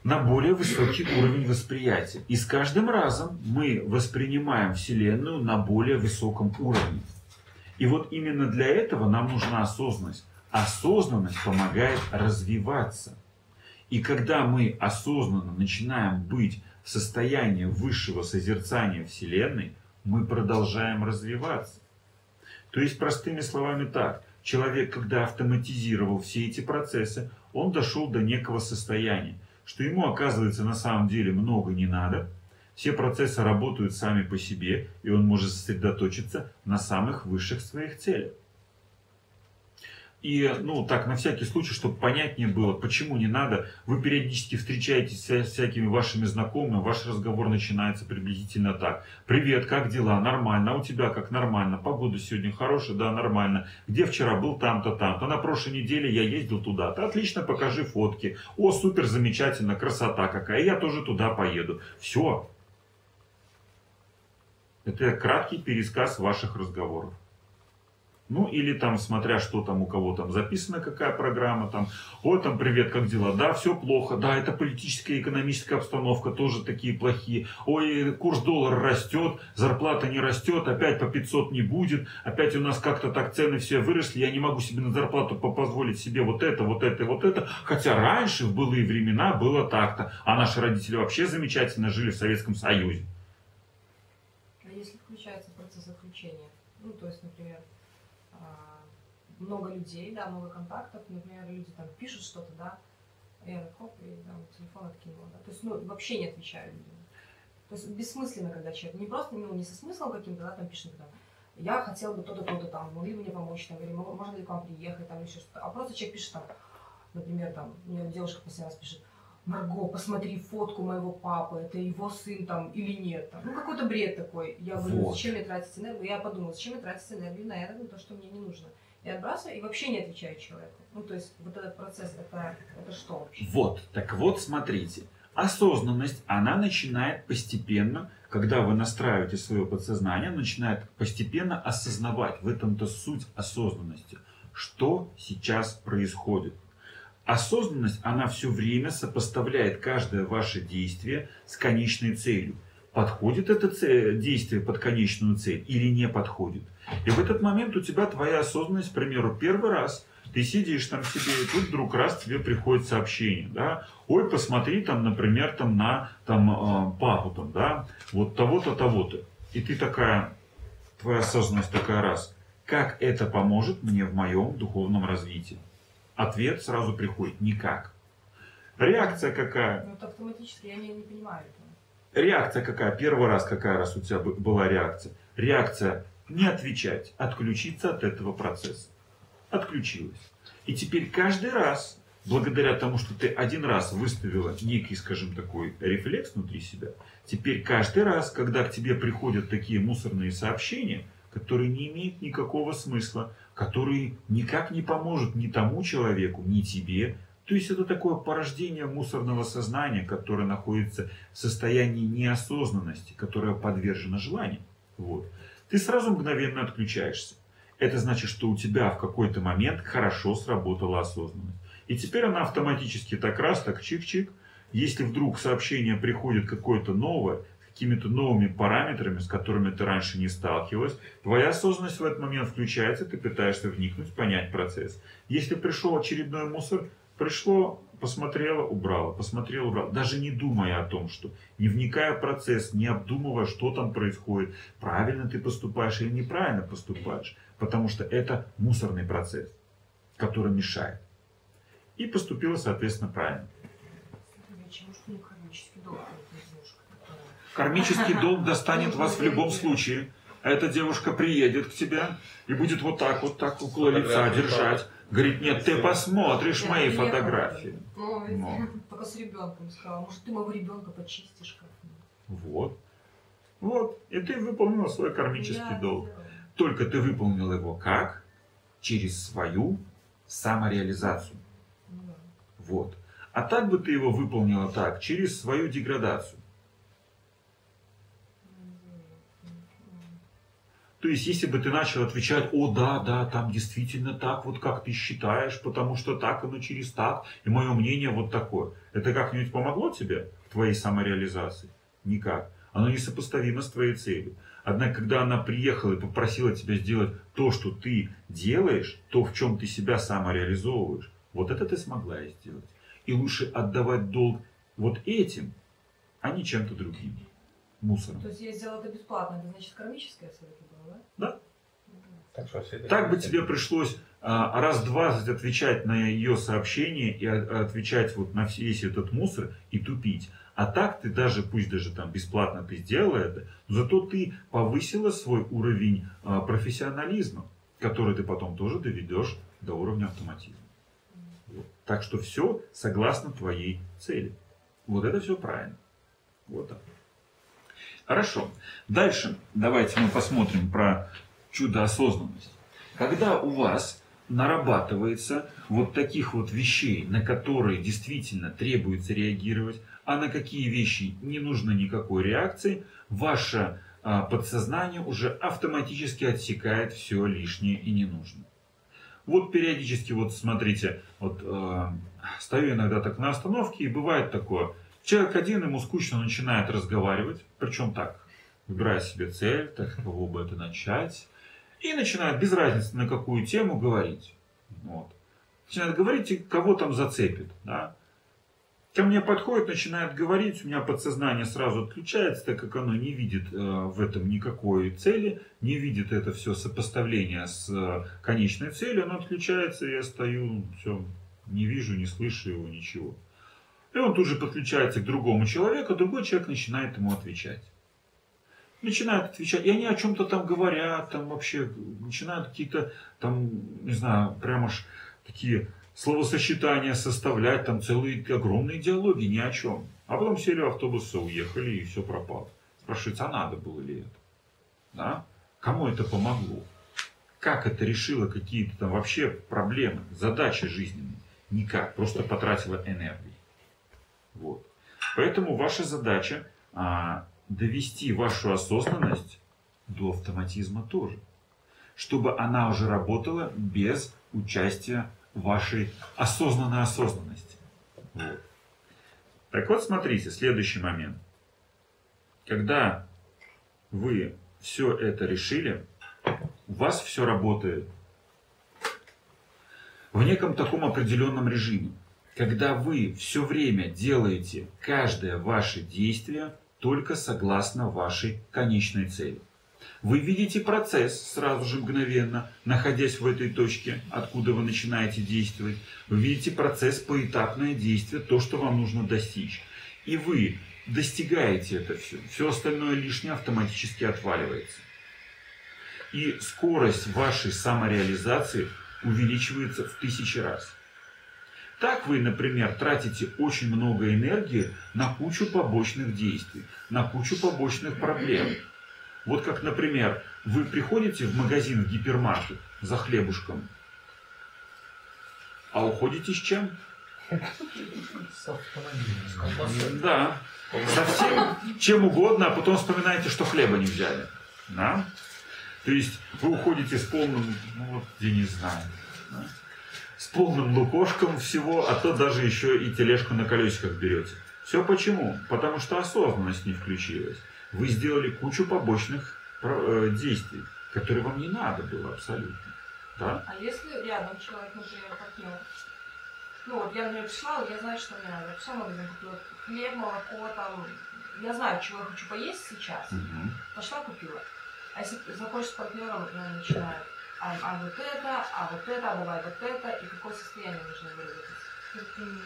На более высокий уровень восприятия. И с каждым разом мы воспринимаем Вселенную на более высоком уровне. И вот именно для этого нам нужна осознанность. Осознанность помогает развиваться. И когда мы осознанно начинаем быть в состоянии высшего созерцания Вселенной, мы продолжаем развиваться. То есть, простыми словами так, человек, когда автоматизировал все эти процессы, он дошел до некого состояния, что ему, оказывается, на самом деле много не надо, все процессы работают сами по себе, и он может сосредоточиться на самых высших своих целях. И, ну, так, на всякий случай, чтобы понятнее было, почему не надо, вы периодически встречаетесь со всякими вашими знакомыми, ваш разговор начинается приблизительно так. Привет, как дела? Нормально. А у тебя как нормально? Погода сегодня хорошая? Да, нормально. Где вчера был? Там-то, там-то. На прошлой неделе я ездил туда-то. Отлично, покажи фотки. О, супер, замечательно, красота какая. Я тоже туда поеду. Все. Это краткий пересказ ваших разговоров. Ну, или там, смотря что там у кого там записана, какая программа там. Ой, там, привет, как дела? Да, все плохо. Да, это политическая и экономическая обстановка тоже такие плохие. Ой, курс доллара растет, зарплата не растет, опять по 500 не будет. Опять у нас как-то так цены все выросли. Я не могу себе на зарплату по- позволить себе вот это, вот это и вот это. Хотя раньше, в былые времена, было так-то. А наши родители вообще замечательно жили в Советском Союзе. А если включается процесс отключения, ну, то есть, например, а, много людей, да, много контактов, например, люди там пишут что-то, да, а я так хоп, и там телефон откинула, да, то есть, ну, вообще не отвечаю людям. То есть бессмысленно, когда человек не просто, ну, не со смыслом каким-то, да, там пишет, там, я хотел бы то-то, то-то там, могли бы мне помочь, там, или «Мо- можно ли к вам приехать, там, еще что-то. А просто человек пишет там, например, там, мне девушка раз пишет, Марго, посмотри фотку моего папы, это его сын там или нет. Там. Ну, какой-то бред такой. Я говорю, Вот. зачем мне тратить энергию? Я подумала, зачем мне тратить энергию на это, на то, что мне не нужно. И отбрасываю, и вообще не отвечаю человеку. Ну, то есть, вот этот процесс, это, это что вообще? Вот, так вот, смотрите. Осознанность, она начинает постепенно, когда вы настраиваете свое подсознание, начинает постепенно осознавать, в этом-то суть осознанности, что сейчас происходит. Осознанность, она все время сопоставляет каждое ваше действие с конечной целью. Подходит это це- действие под конечную цель или не подходит. И в этот момент у тебя твоя осознанность, к примеру, первый раз ты сидишь там себе, и тут вдруг раз тебе приходит сообщение, да, ой, посмотри там, например, там на там, э, папу там, да, вот того-то, того-то. И ты такая, твоя осознанность такая раз, как это поможет мне в моем духовном развитии? Ответ сразу приходит, никак. Реакция какая? Ну, это автоматически, я не, не понимаю этого. Реакция какая? Первый раз какая раз у тебя бы- была реакция? Реакция не отвечать, отключиться от этого процесса. Отключилась. И теперь каждый раз, благодаря тому, что ты один раз выставила некий, скажем, такой рефлекс внутри себя, теперь каждый раз, когда к тебе приходят такие мусорные сообщения, которые не имеют никакого смысла, которые никак не поможет ни тому человеку, ни тебе, то есть это такое порождение мусорного сознания, которое находится в состоянии неосознанности, которое подвержено желанию. Вот. Ты сразу мгновенно отключаешься. Это значит, что у тебя в какой-то момент хорошо сработала осознанность. И теперь она автоматически так раз, так чик-чик. Если вдруг сообщение приходит какое-то новое, с какими-то новыми параметрами, с которыми ты раньше не сталкивалась, твоя осознанность в этот момент включается, ты пытаешься вникнуть, понять процесс. Если пришел очередной мусор, пришло, посмотрела, убрала, посмотрела, убрала, даже не думая о том, что, не вникая в процесс, не обдумывая, что там происходит, правильно ты поступаешь или неправильно поступаешь, потому что это мусорный процесс, который мешает. И поступила, соответственно, правильно. Кармический долг, достанет вас в любом случае. а эта девушка приедет к тебе и будет вот так вот так около лица держать. Говорит, нет, ты посмотришь Я мои приехала. фотографии. Ну, Ну. только с ребенком сказала, может, ты моего ребенка почистишь как-нибудь. Вот. Вот. И ты выполнила свой кармический Я долг. сделала. Только ты выполнил его как? Через свою самореализацию. Да. Вот. А так бы ты его выполнила так, через свою деградацию. То есть, если бы ты начал отвечать, о, да, да, там действительно так, вот как ты считаешь, потому что так оно через так, и мое мнение вот такое. Это как-нибудь помогло тебе в твоей самореализации? Никак. Оно несопоставимо с твоей целью. Однако, когда она приехала и попросила тебя сделать то, что ты делаешь, то, в чем ты себя самореализовываешь, вот это ты смогла и сделать. И лучше отдавать долг вот этим, а не чем-то другим. Мусором. То есть я сделала это бесплатно, это значит кармическое было, да? Так что Так бы тебе пришлось а, раз двадцать отвечать на ее сообщения и отвечать вот на весь этот мусор и тупить. А так ты даже, пусть даже там бесплатно ты сделала это, зато ты повысила свой уровень а, профессионализма, который ты потом тоже доведешь до уровня автоматизма. Вот. Так что все согласно твоей цели. Вот это все правильно. Вот так. Хорошо. Дальше давайте мы посмотрим про чудо-осознанность. Когда у вас нарабатывается вот таких вот вещей, на которые действительно требуется реагировать, а на какие вещи не нужно никакой реакции, ваше а, подсознание уже автоматически отсекает все лишнее и ненужное. Вот периодически, вот смотрите, вот э, стою иногда так на остановке, и бывает такое, человек один, ему скучно начинает разговаривать, причем так, выбирая себе цель, так кого бы это начать, и начинает без разницы на какую тему говорить. Вот. Начинает говорить, и кого там зацепит. Да? Ко мне подходит, начинает говорить, у меня подсознание сразу отключается, так как оно не видит э, в этом никакой цели, не видит это все сопоставление с э, конечной целью, оно отключается, и я стою, все, не вижу, не слышу его, ничего. И он тут же подключается к другому человеку, другой человек начинает ему отвечать. Начинают отвечать, и они о чем-то там говорят, там вообще начинают какие-то там, не знаю, прямо аж такие словосочетания составлять, там целые огромные диалоги, ни о чем. А потом сели в автобус, уехали, и все пропало. Спрашивается, а надо было ли это? Да? Кому это помогло? Как это решило какие-то там вообще проблемы, задачи жизненные? Никак, просто потратила энергию. Вот. Поэтому ваша задача а, довести вашу осознанность до автоматизма тоже. Чтобы она уже работала без участия вашей осознанной осознанности. Вот. Так вот, смотрите, следующий момент. Когда вы все это решили, у вас все работает в неком таком определенном режиме. Когда вы все время делаете каждое ваше действие только согласно вашей конечной цели. Вы видите процесс сразу же мгновенно, находясь в этой точке, откуда вы начинаете действовать. Вы видите процесс поэтапное действие, то, что вам нужно достичь. И вы достигаете это все. Все остальное лишнее автоматически отваливается. И скорость вашей самореализации увеличивается в тысячи раз. Так вы, например, тратите очень много энергии на кучу побочных действий, на кучу побочных проблем. Вот как, например, вы приходите в магазин, в гипермаркет за хлебушком, а уходите с чем? С автомобилем. Да, совсем чем угодно, а потом вспоминаете, что хлеба не взяли. Да? То есть вы уходите с полным, ну вот, я не знаю, да? С полным лукошком всего, а то даже еще и тележку на колесиках берете. Все почему? Потому что осознанность не включилась. Вы сделали кучу побочных э, действий, которые вам не надо было абсолютно. Да? А если рядом человек, например, партнер, ну вот я, например, пришла, я знаю, что мне надо. Я пришла в магазин, купила хлеб, молоко, там, я знаю, чего я хочу поесть сейчас. Мгм. Пошла, купила. А если заходишь с партнером, начинает, а, а вот это, а вот это, а давай вот это, и какое состояние нужно терпение.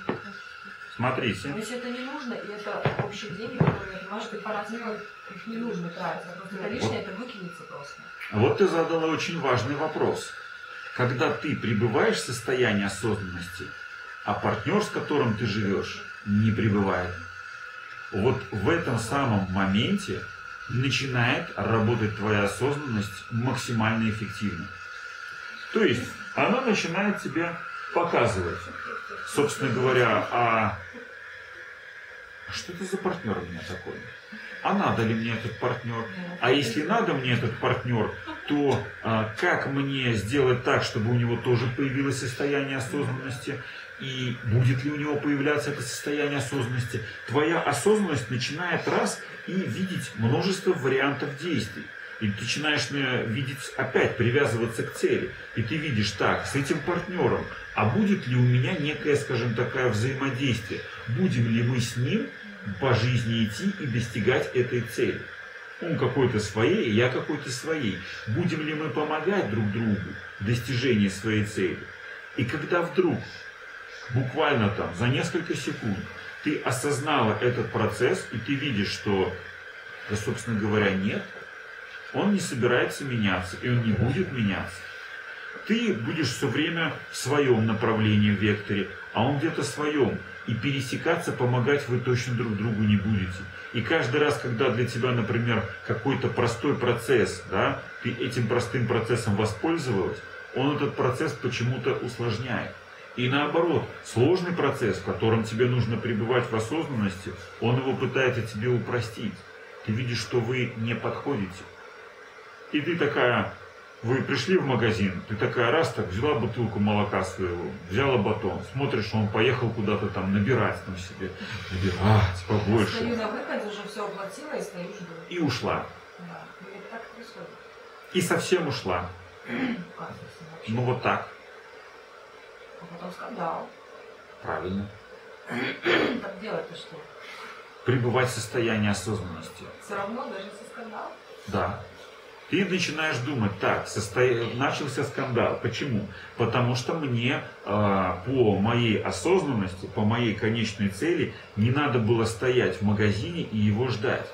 Смотрите. Но если это не нужно, и это общие деньги, которые я понимаю, что их по-разному их не нужно тратить. а Просто это лишнее, это выкинется просто. Вот ты задала очень важный вопрос. Когда ты пребываешь в состоянии осознанности, а партнер, с которым ты живешь, не пребывает, вот в этом самом моменте начинает работать твоя осознанность максимально эффективно. То есть она начинает тебе показывать, собственно говоря, а что это за партнер у меня такой? А надо ли мне этот партнер? А если надо мне этот партнер, то а, как мне сделать так, чтобы у него тоже появилось состояние осознанности? И будет ли у него появляться это состояние осознанности? Твоя осознанность начинает раз и видеть множество вариантов действий. И ты начинаешь видеть, опять привязываться к цели. И ты видишь, так, с этим партнером, а будет ли у меня некое, скажем, такое взаимодействие? Будем ли мы с ним по жизни идти и достигать этой цели? Он какой-то своей, я какой-то своей. Будем ли мы помогать друг другу в достижении своей цели? И когда вдруг, буквально там, за несколько секунд, ты осознала этот процесс, и ты видишь, что, да, собственно говоря, нет, он не собирается меняться, и он не будет меняться. Ты будешь все время в своем направлении, в векторе, а он где-то в своем. И пересекаться, помогать вы точно друг другу не будете. И каждый раз, когда для тебя, например, какой-то простой процесс, да, ты этим простым процессом воспользовалась, он этот процесс почему-то усложняет. И наоборот, сложный процесс, в котором тебе нужно пребывать в осознанности, он его пытается тебе упростить. Ты видишь, что вы не подходите. И ты такая, вы пришли в магазин, ты такая раз так взяла бутылку молока своего, взяла батон, смотришь, он поехал куда-то там набирать там себе, набирать Стою побольше. на выходе, уже все оплатила и стою жду. И ушла. Да. И это так происходит. И совсем ушла. Ну вот так. А потом скандал. Правильно. Так делать-то что? Пребывать в состоянии осознанности. Все равно, даже если скандал. Да. Ты начинаешь думать, так, состо- начался скандал. Почему? Потому что мне э, по моей осознанности, по моей конечной цели не надо было стоять в магазине и его ждать.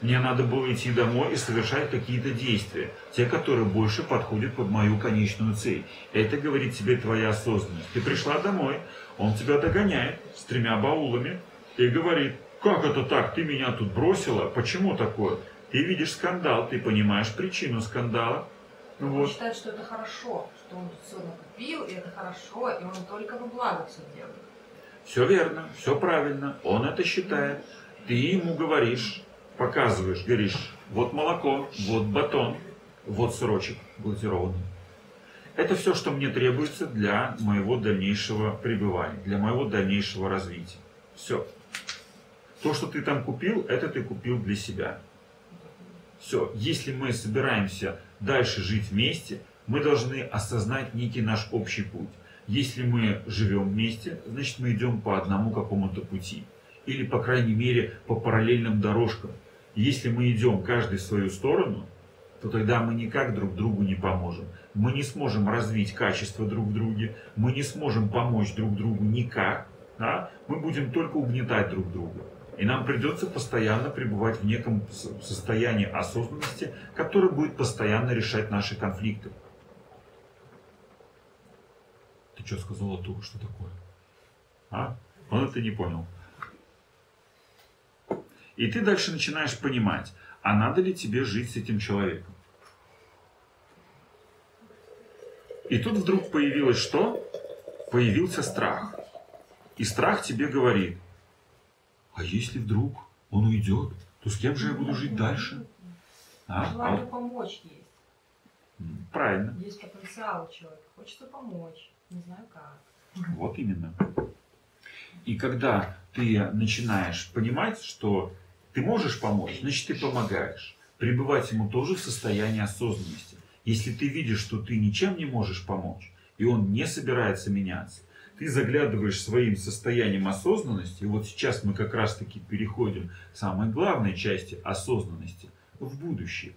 Мне надо было идти домой и совершать какие-то действия, те, которые больше подходят под мою конечную цель. Это говорит тебе твоя осознанность. Ты пришла домой, он тебя догоняет с тремя баулами и говорит, как это так, ты меня тут бросила, почему такое? Ты видишь скандал, ты понимаешь причину скандала. Ну Он вот. считает, что это хорошо, что он все накопил, и это хорошо, и он только во благо все делает. Все верно, все правильно, он это считает. Ты ему говоришь, показываешь, говоришь, вот молоко, вот батон, вот сырочек глазированный. Это все, что мне требуется для моего дальнейшего пребывания, для моего дальнейшего развития. Все. То, что ты там купил, это ты купил для себя. Все. Если мы собираемся дальше жить вместе, мы должны осознать некий наш общий путь. Если мы живем вместе, значит мы идем по одному какому-то пути. Или, по крайней мере, по параллельным дорожкам. Если мы идем каждый в свою сторону, то тогда мы никак друг другу не поможем. Мы не сможем развить качество друг в друге, мы не сможем помочь друг другу никак. Да? Мы будем только угнетать друг друга. И нам придется постоянно пребывать в неком состоянии осознанности, которое будет постоянно решать наши конфликты. Ты что сказала только, что такое? А? Он это не понял. И ты дальше начинаешь понимать, а надо ли тебе жить с этим человеком. И тут вдруг появилось что? Появился страх. И страх тебе говорит, а если вдруг он уйдет, то с кем же я буду жить дальше? А? А Желание вот, помочь есть. правильно. Есть потенциал у человека. Хочется помочь. Не знаю как. Вот именно. И когда ты начинаешь понимать, что ты можешь помочь, значит ты помогаешь. Пребывать ему тоже в состоянии осознанности. Если ты видишь, что ты ничем не можешь помочь, и он не собирается меняться, ты заглядываешь своим состоянием осознанности, и вот сейчас мы как раз таки переходим к самой главной части осознанности, в будущее.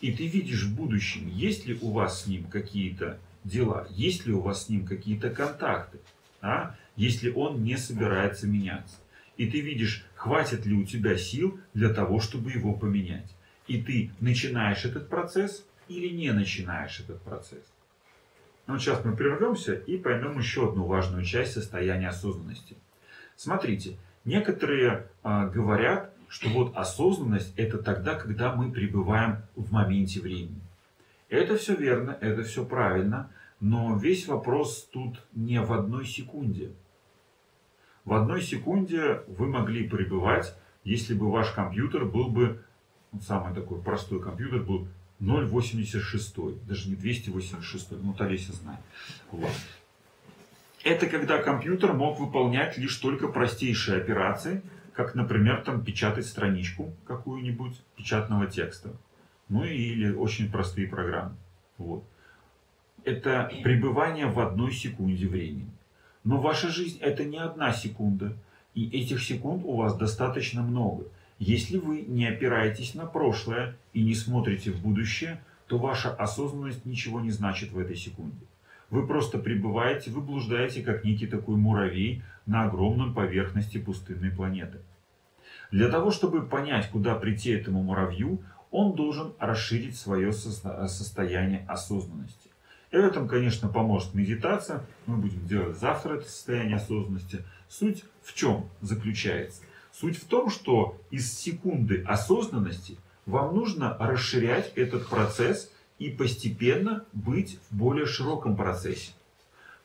И ты видишь в будущем, есть ли у вас с ним какие-то дела, есть ли у вас с ним какие-то контакты. да, если он не собирается меняться. И ты видишь, хватит ли у тебя сил для того, чтобы его поменять. И ты начинаешь этот процесс или не начинаешь этот процесс. Ну, сейчас мы прервемся и поймем еще одну важную часть состояния осознанности. Смотрите, некоторые э, говорят, что вот осознанность это тогда, когда мы пребываем в моменте времени. Это все верно, это все правильно, но весь вопрос тут не в одной секунде. В одной секунде вы могли пребывать, если бы ваш компьютер был бы, самый такой простой компьютер был 0,86, даже не 286, ну Талеся знает. Вот. Это когда компьютер мог выполнять лишь только простейшие операции, как, например, там печатать страничку какую-нибудь печатного текста. Ну или очень простые программы. Вот. Это пребывание в одной секунде времени. Но ваша жизнь это не одна секунда. И этих секунд у вас достаточно много. Если вы не опираетесь на прошлое и не смотрите в будущее, то ваша осознанность ничего не значит в этой секунде. Вы просто пребываете, вы блуждаете, как некий такой муравей на огромном поверхности пустынной планеты. Для того, чтобы понять, куда прийти этому муравью, он должен расширить свое состояние осознанности. И в этом, конечно, поможет медитация. Мы будем делать завтра это состояние осознанности. Суть в чем заключается? Суть в том, что из секунды осознанности вам нужно расширять этот процесс и постепенно быть в более широком процессе.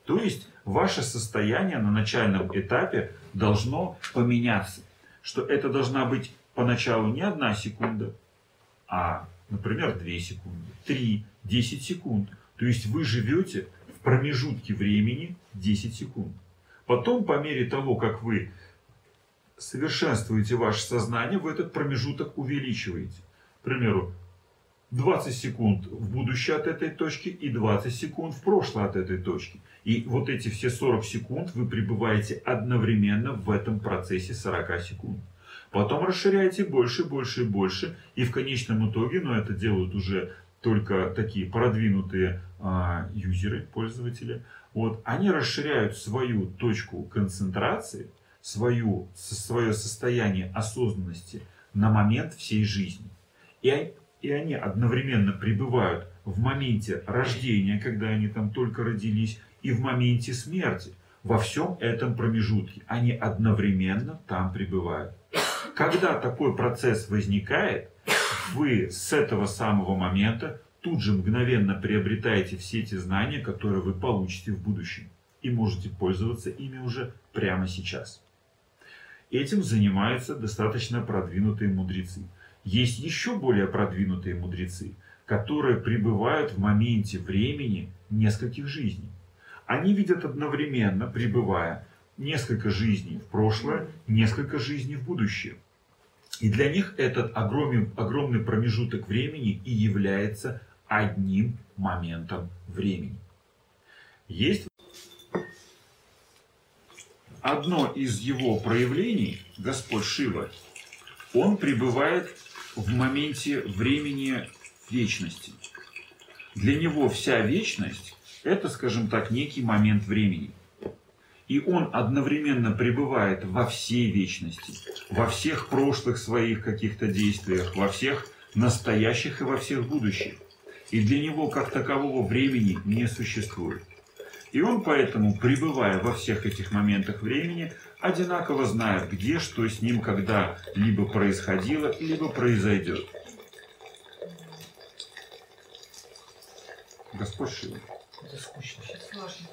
То есть ваше состояние на начальном этапе должно поменяться. Что это должна быть поначалу не одна секунда, а, например, 2 секунды, 3, 10 секунд. То есть вы живете в промежутке времени 10 секунд. Потом, по мере того, как вы совершенствуете ваше сознание, вы этот промежуток увеличиваете. К примеру, 20 секунд в будущее от этой точки и 20 секунд в прошлое от этой точки. И вот эти все 40 секунд вы пребываете одновременно в этом процессе 40 секунд. Потом расширяете больше, больше и больше. И в конечном итоге, но это делают уже только такие продвинутые а, юзеры, пользователи, вот, они расширяют свою точку концентрации, свою, свое состояние осознанности на момент всей жизни. И, и они одновременно пребывают в моменте рождения, когда они там только родились, и в моменте смерти. Во всем этом промежутке они одновременно там пребывают. Когда такой процесс возникает, вы с этого самого момента тут же мгновенно приобретаете все эти знания, которые вы получите в будущем. И можете пользоваться ими уже прямо сейчас. Этим занимаются достаточно продвинутые мудрецы. Есть еще более продвинутые мудрецы, которые пребывают в моменте времени нескольких жизней. Они видят одновременно, пребывая несколько жизней в прошлое, несколько жизней в будущее. И для них этот огромный, огромный промежуток времени и является одним моментом времени. Есть одно из его проявлений, Господь Шива, он пребывает в моменте времени вечности. Для него вся вечность – это, скажем так, некий момент времени. И он одновременно пребывает во всей вечности, во всех прошлых своих каких-то действиях, во всех настоящих и во всех будущих и для него как такового времени не существует. И он поэтому, пребывая во всех этих моментах времени, одинаково знает, где что с ним когда либо происходило, либо произойдет. Господь Шива. Это скучно. Сложно.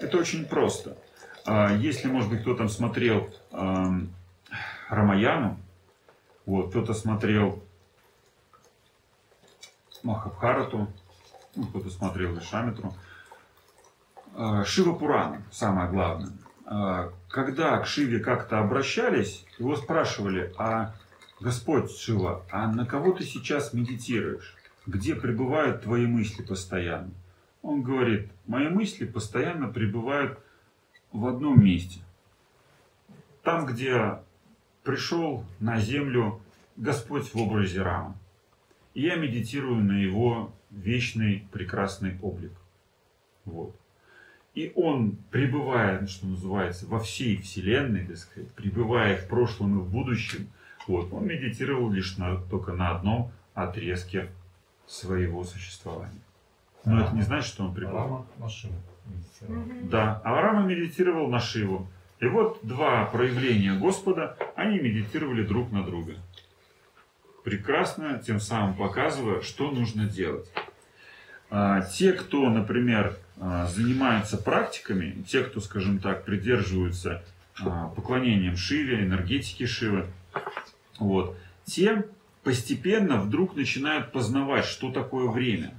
Это очень просто. А, если, может быть, кто там смотрел Рамаяну, вот, кто-то смотрел Махабхарату, ну, кто-то смотрел Вишамитру. А, Шива Пурана, самое главное. А, когда к Шиве как-то обращались, его спрашивали, а Господь Шива, а на кого ты сейчас медитируешь? Где пребывают твои мысли постоянно? Он говорит, мои мысли постоянно пребывают в одном месте. Там, где пришел на землю Господь в образе Рама и я медитирую на его вечный прекрасный облик. Вот. И он, пребывая, что называется, во всей Вселенной, так сказать, пребывая в прошлом и в будущем, вот, он медитировал лишь на, только на одном отрезке своего существования. Но это не значит, что он пребывал. Рама машина медитировала. Да, Авраама медитировал на Шиву. И вот два проявления Господа, они медитировали друг на друга. Прекрасно, тем самым показывая, что нужно делать. А, Те, кто, например, а, занимаются практиками, те, кто, скажем так, придерживаются а, поклонением Шиве, энергетики Шивы, вот, те постепенно вдруг начинают познавать, что такое время.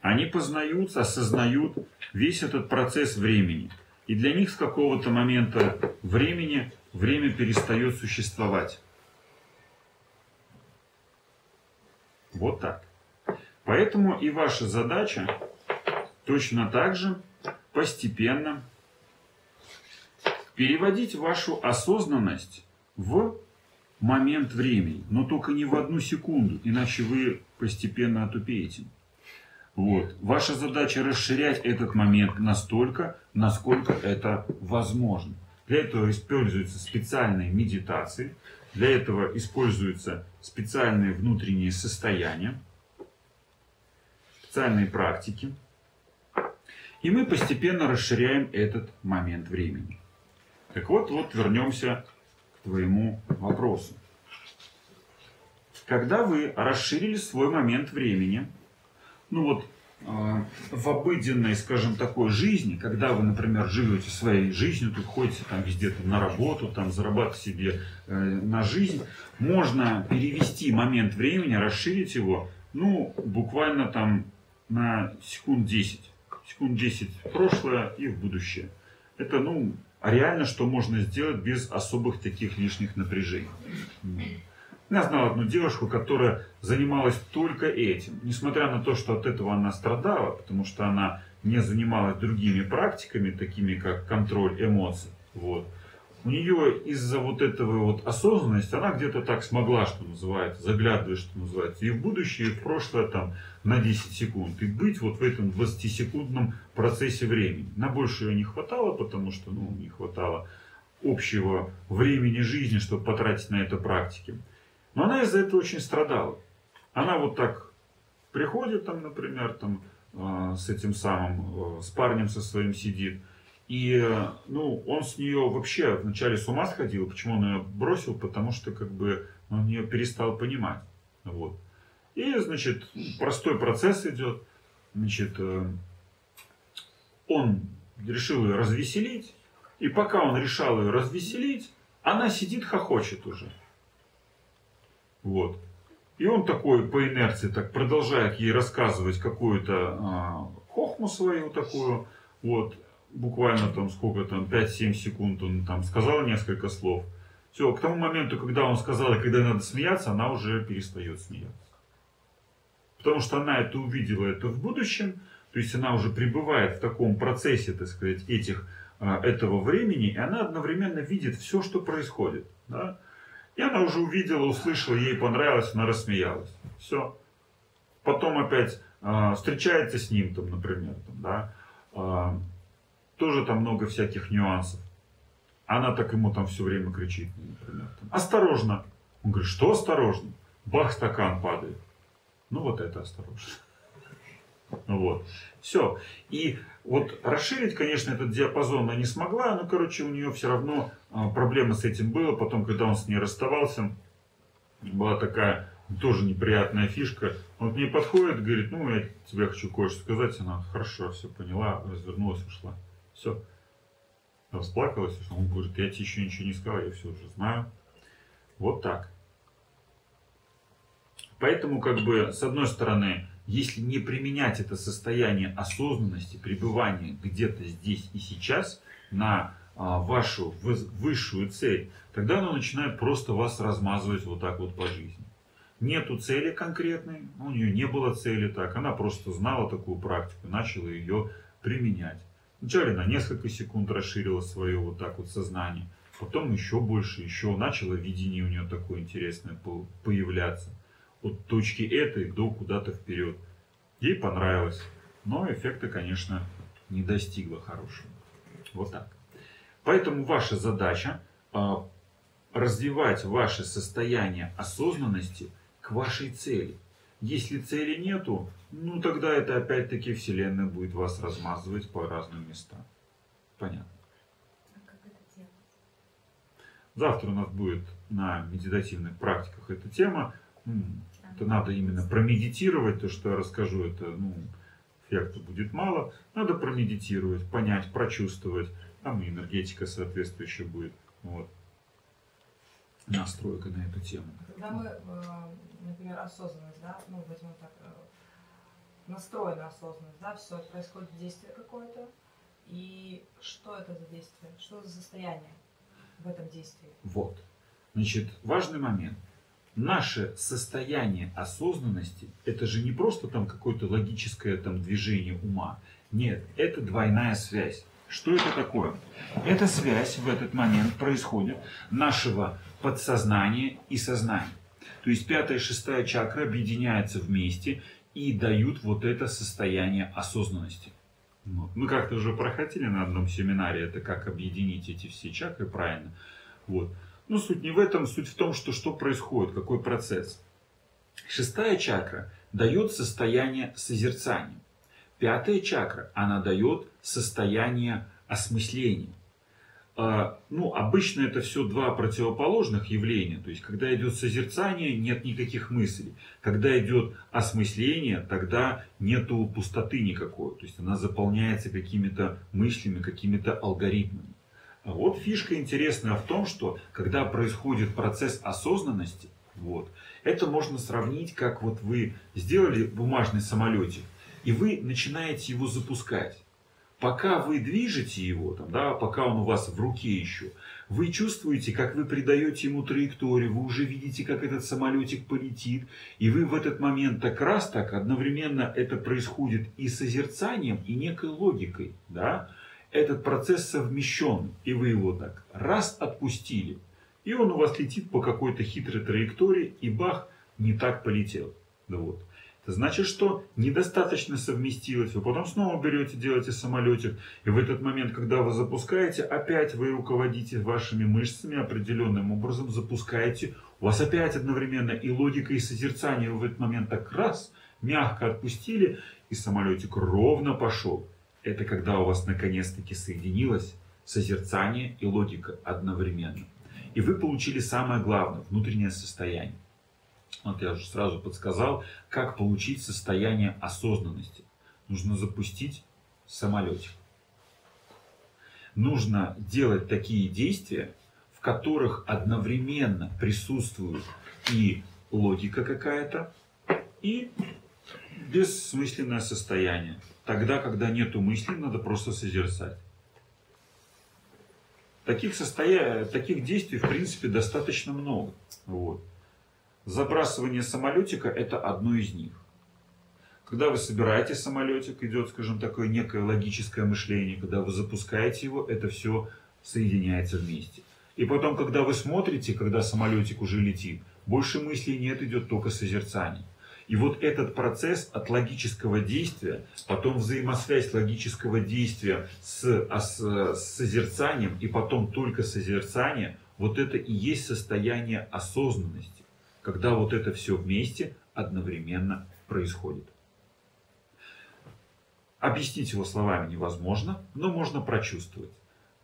Они познают, осознают весь этот процесс времени. И для них с какого-то момента времени время перестает существовать. Вот так. Поэтому и ваша задача точно так же постепенно переводить вашу осознанность в момент времени, но только не в одну секунду, иначе вы постепенно отупеете. Вот. Ваша задача расширять этот момент настолько, насколько это возможно. Для этого используются специальные медитации, для этого используются специальные внутренние состояния, специальные практики. И мы постепенно расширяем этот момент времени. Так вот, вот вернемся к твоему вопросу. Когда вы расширили свой момент времени, ну вот э, в обыденной, скажем, такой жизни, когда вы, например, живете своей жизнью, тут ходите там везде там, на работу, там зарабатываете себе э, на жизнь, можно перевести момент времени, расширить его, ну, буквально там на секунд 10. Секунд 10 в прошлое и в будущее. Это, ну, реально, что можно сделать без особых таких лишних напряжений. Я знал одну девушку, которая занималась только этим. Несмотря на то, что от этого она страдала, потому что она не занималась другими практиками, такими как контроль эмоций. Вот. У нее из-за вот этого вот осознанности, она где-то так смогла, что называется, заглядывать, что называется, и в будущее, и в прошлое там на 10 секунд. И быть вот в этом 20-секундном процессе времени. На больше ее не хватало, потому что ну, не хватало общего времени жизни, чтобы потратить на это практики. Но она из-за этого очень страдала. Она вот так приходит там, например, там, э, с этим самым, э, с парнем со своим сидит. И, ну, он с нее вообще вначале с ума сходил. Почему он ее бросил? Потому что, как бы, он ее перестал понимать. Вот. И, значит, простой процесс идет. Значит, э, он решил ее развеселить. И пока он решал ее развеселить, она сидит, хохочет уже. Вот. И он такой по инерции так продолжает ей рассказывать какую-то а, хохму свою такую. Вот. Буквально там сколько там, 5-7 секунд он там сказал несколько слов. Все, к тому моменту, когда он сказал, когда надо смеяться, она уже перестает смеяться. Потому что она это увидела это в будущем, то есть она уже пребывает в таком процессе, так сказать, этих, а, этого времени, и она одновременно видит все, что происходит. Да? И она уже увидела, услышала, ей понравилось, она рассмеялась. Все. Потом опять э, встречается с ним, там, например, там, да, э, тоже там много всяких нюансов. Она так ему там все время кричит, например, там, осторожно. Он говорит, что осторожно? Бах, стакан падает. Ну вот это осторожно. Вот. Все. И вот расширить, конечно, этот диапазон она не смогла, но, короче, у нее все равно а, проблема с этим была. Потом, когда он с ней расставался, была такая тоже неприятная фишка. Он к ней подходит, говорит, ну, я тебе хочу кое-что сказать. Она, хорошо, все поняла, развернулась, ушла. Все. Расплакалась, он говорит, я тебе еще ничего не сказал, я все уже знаю. Вот так. Поэтому, как бы, с одной стороны, если не применять это состояние осознанности, пребывания где-то здесь и сейчас на а, вашу высшую цель, тогда оно начинает просто вас размазывать вот так вот по жизни. Нету цели конкретной, у нее не было цели так, она просто знала такую практику, начала ее применять. Вначале на несколько секунд расширила свое вот так вот сознание, потом еще больше, еще начало видение у нее такое интересное появляться от точки этой до куда-то вперед. Ей понравилось, но эффекта, конечно, не достигла хорошего. Вот так. Поэтому ваша задача а, развивать ваше состояние осознанности к вашей цели. Если цели нету, ну тогда это опять-таки Вселенная будет вас размазывать по разным местам. Понятно. А как это делать? Завтра у нас будет на медитативных практиках эта тема. Это надо именно промедитировать, то, что я расскажу, это ну, эффекта будет мало. Надо промедитировать, понять, прочувствовать. Там и энергетика соответствующая будет. Вот. Настройка на эту тему. Когда мы, э, например, осознанность, да, ну, возьмем так, э, настроена осознанность, да, все, происходит действие какое-то, и что это за действие, что за состояние в этом действии? Вот. Значит, важный момент. Наше состояние осознанности, это же не просто там какое-то логическое там движение ума. Нет, это двойная связь. Что это такое? Эта связь в этот момент происходит нашего подсознания и сознания. То есть пятая и шестая чакра объединяются вместе и дают вот это состояние осознанности. Вот. Мы как-то уже проходили на одном семинаре, это как объединить эти все чакры правильно. Вот. Но суть не в этом, суть в том, что что происходит, какой процесс. Шестая чакра дает состояние созерцания. Пятая чакра, она дает состояние осмысления. А, Ну, обычно это все два противоположных явления. То есть, когда идет созерцание, нет никаких мыслей. Когда идет осмысление, тогда нету пустоты никакой. То есть, она заполняется какими-то мыслями, какими-то алгоритмами. А вот фишка интересная в том, что когда происходит процесс осознанности, вот, это можно сравнить, как вот вы сделали бумажный самолетик, и вы начинаете его запускать. Пока вы движете его, там, да, пока он у вас в руке еще, вы чувствуете, как вы придаете ему траекторию, вы уже видите, как этот самолетик полетит, и вы в этот момент так раз так одновременно это происходит и созерцанием, и некой логикой, да, этот процесс совмещен, и вы его так раз отпустили, и он у вас летит по какой-то хитрой траектории, и бах, не так полетел. Да вот. Значит, что недостаточно совместилось. Вы потом снова берете, делаете самолетик. И в этот момент, когда вы запускаете, опять вы руководите вашими мышцами определенным образом, запускаете. У вас опять одновременно и логика, и созерцание. Вы в этот момент так раз, мягко отпустили, и самолетик ровно пошел. Это когда у вас наконец-таки соединилось созерцание и логика одновременно. И вы получили самое главное, внутреннее состояние. Вот я уже сразу подсказал, как получить состояние осознанности. Нужно запустить самолетик. Нужно делать такие действия, в которых одновременно присутствует и логика какая-то, и бессмысленное состояние. Тогда, когда нету мысли, надо просто созерцать. Таких, состоя... Таких действий, в принципе, достаточно много. Вот. Забрасывание самолетика – это одно из них. Когда вы собираете самолетик, идет, скажем, такое некое логическое мышление. Когда вы запускаете его, это все соединяется вместе. И потом, когда вы смотрите, когда самолетик уже летит, больше мыслей нет, идет только созерцание. И вот этот процесс от логического действия, потом взаимосвязь логического действия с, а с, с созерцанием, и потом только созерцание, вот это и есть состояние осознанности, когда вот это все вместе одновременно происходит. Объяснить его словами невозможно, но можно прочувствовать.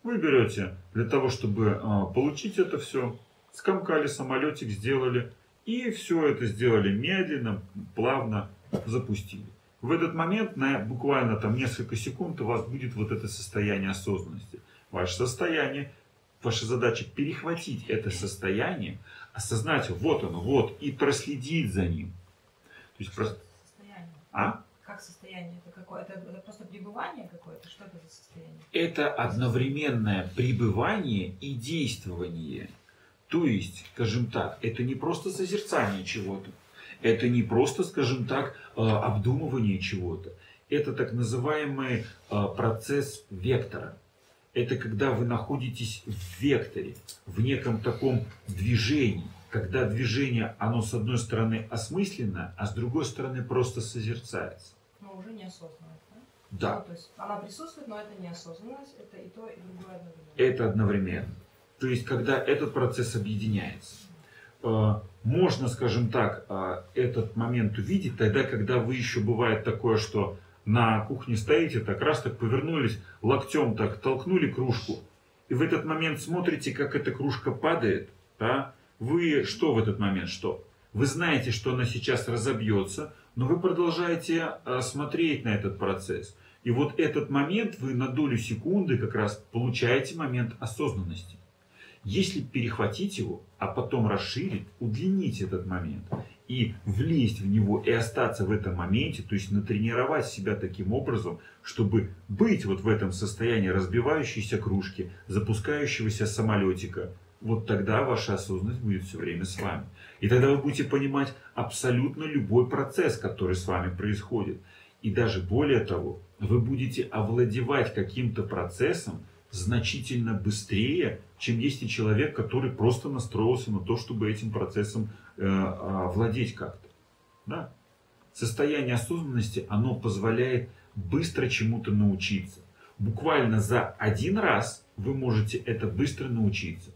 Вы берете для того, чтобы э, получить это все, скомкали самолетик, сделали, и все это сделали медленно, плавно запустили. В этот момент, на буквально там несколько секунд, у вас будет вот это состояние осознанности. Ваше состояние, ваша задача перехватить это состояние, осознать, вот оно, вот, и проследить за ним. То есть просто... Состояние. А? Как состояние? Это какое? Это, это просто пребывание какое-то? Что это за состояние? Это одновременное пребывание и действование. То есть, скажем так, это не просто созерцание чего-то, это не просто, скажем так, э, обдумывание чего-то. Это так называемый э, процесс вектора. Это когда вы находитесь в векторе, в неком таком движении. Когда движение, оно с одной стороны осмысленно, а с другой стороны просто созерцается. Но уже неосознанность. Да? Да, Ну, то есть она присутствует, но это неосознанность, это и то, и другое одновременно. это одновременно. То есть, когда этот процесс объединяется. Э, Можно, скажем так, э, этот момент увидеть тогда, когда вы еще бывает такое, что на кухне стоите, так раз так повернулись, локтем так толкнули кружку, и в этот момент смотрите, как эта кружка падает, да? вы что в этот момент, что? Вы знаете, что она сейчас разобьется, но вы продолжаете э, смотреть на этот процесс. И вот этот момент вы на долю секунды как раз получаете момент осознанности. Если перехватить его, а потом расширить, удлинить этот момент и влезть в него и остаться в этом моменте, то есть натренировать себя таким образом, чтобы быть вот в этом состоянии разбивающейся кружки, запускающегося самолетика, вот тогда ваша осознанность будет все время с вами. И тогда вы будете понимать абсолютно любой процесс, который с вами происходит. И даже более того, вы будете овладевать каким-то процессом значительно быстрее, чем есть и человек, который просто настроился на то, чтобы этим процессом владеть как-то. Да? Состояние осознанности, оно позволяет быстро чему-то научиться. Буквально за один раз вы можете это быстро научиться.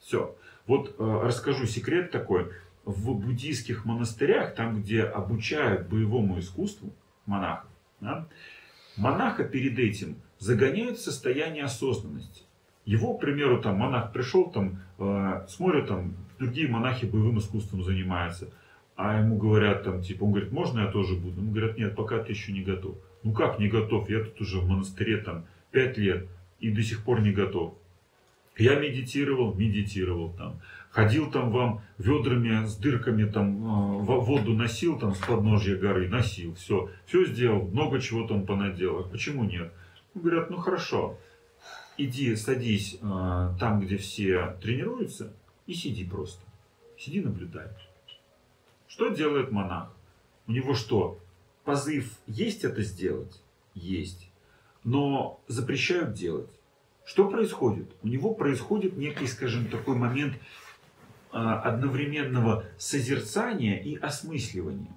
Все. Вот э, расскажу секрет такой. В буддийских монастырях, там, где обучают боевому искусству монахов, да, монаха перед этим загоняют в состояние осознанности. Его, к примеру, там монах пришел, там, э, смотрят, там, другие монахи боевым искусством занимаются, а ему говорят, там, типа, он говорит, можно я тоже буду? Ему говорят, нет, пока ты еще не готов. Ну как не готов? Я тут уже в монастыре там пять лет и до сих пор не готов. Я медитировал, медитировал там. Ходил там вам ведрами с дырками там э, во- воду носил там с подножья горы, носил, все, все сделал, много чего там понаделал. Почему нет? Говорят, ну хорошо, иди садись э, там, где все тренируются, и сиди просто. Сиди, наблюдай. Что делает монах? У него что, позыв есть это сделать? Есть. Но запрещают делать. Что происходит? У него происходит некий, скажем, такой момент а, одновременного созерцания и осмысливания.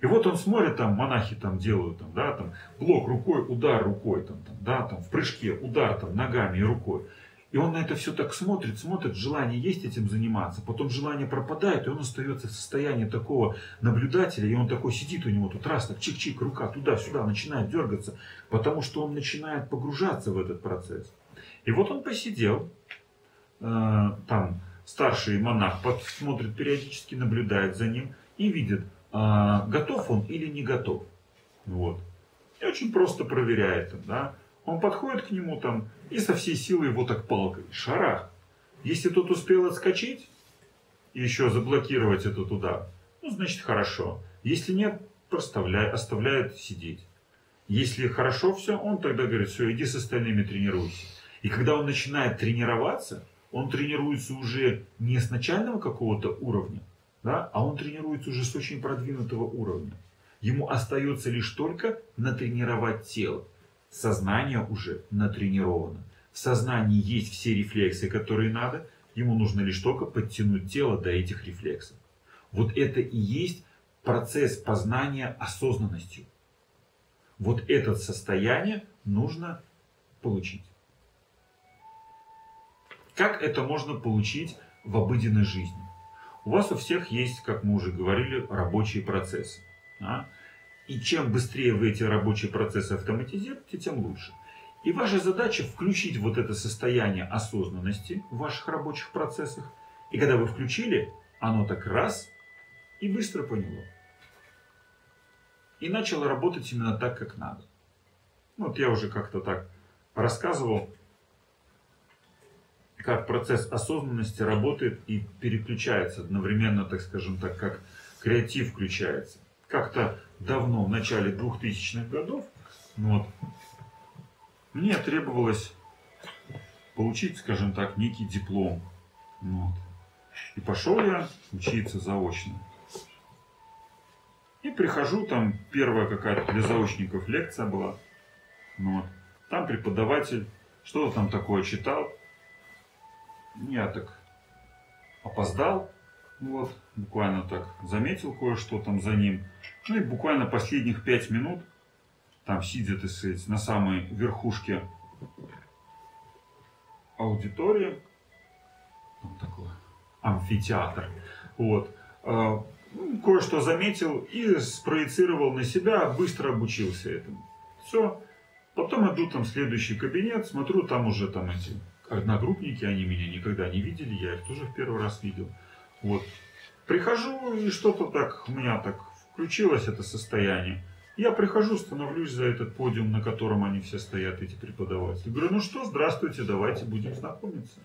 И вот он смотрит, там монахи там делают, там, да, там, блок рукой, удар рукой, там, там, да, там, в прыжке, удар там, ногами и рукой. И он на это все так смотрит, смотрит, желание есть этим заниматься, потом желание пропадает, и он остается в состоянии такого наблюдателя, и он такой сидит у него тут раз, так чик-чик, рука туда-сюда, начинает дергаться, потому что он начинает погружаться в этот процесс. И вот он посидел, э, там старший монах смотрит периодически, наблюдает за ним и видит, а, готов он или не готов. Вот. И очень просто проверяет. Да? Он подходит к нему там и со всей силы его так палкой, шарах. Если тот успел отскочить и еще заблокировать этот удар, ну, значит, хорошо. Если нет, проставляет, оставляет сидеть. Если хорошо все, он тогда говорит, все, иди с остальными тренируйся. И когда он начинает тренироваться, он тренируется уже не с начального какого-то уровня, да, а он тренируется уже с очень продвинутого уровня. Ему остается лишь только натренировать тело. Сознание уже натренировано. В сознании есть все рефлексы, которые надо. Ему нужно лишь только подтянуть тело до этих рефлексов. Вот это и есть процесс познания осознанностью. Вот это состояние нужно получить. Как это можно получить в обыденной жизни? У вас у всех есть, как мы уже говорили, рабочие процессы. да? И чем быстрее вы эти рабочие процессы автоматизируете, тем лучше. И ваша задача включить вот это состояние осознанности в ваших рабочих процессах. И когда вы включили, оно так раз и быстро поняло. И начало работать именно так, как надо. Ну, Вот я уже как-то так рассказывал, как процесс осознанности работает и переключается одновременно, так скажем так, как креатив включается. Как-то давно, в начале 2000-х годов, вот, мне требовалось получить, скажем так, некий диплом. Вот. И пошел я учиться заочно. И прихожу, там первая какая-то для заочников лекция была. Вот. Там преподаватель что-то там такое читал. Я так опоздал, вот, буквально так заметил кое-что там за ним. Ну и буквально последних пять минут там сидя, так сказать, на самой верхушке аудитории, там такой амфитеатр, вот, а, ну, кое-что заметил и спроецировал на себя, быстро обучился этому. Все. Потом иду там в следующий кабинет, смотрю, там уже там эти одногруппники, они меня никогда не видели, я их тоже в первый раз видел. Вот. Прихожу, и что-то так у меня так включилось это состояние. Я прихожу, становлюсь за этот подиум, на котором они все стоят, эти преподаватели. Говорю, ну что, здравствуйте, давайте будем знакомиться.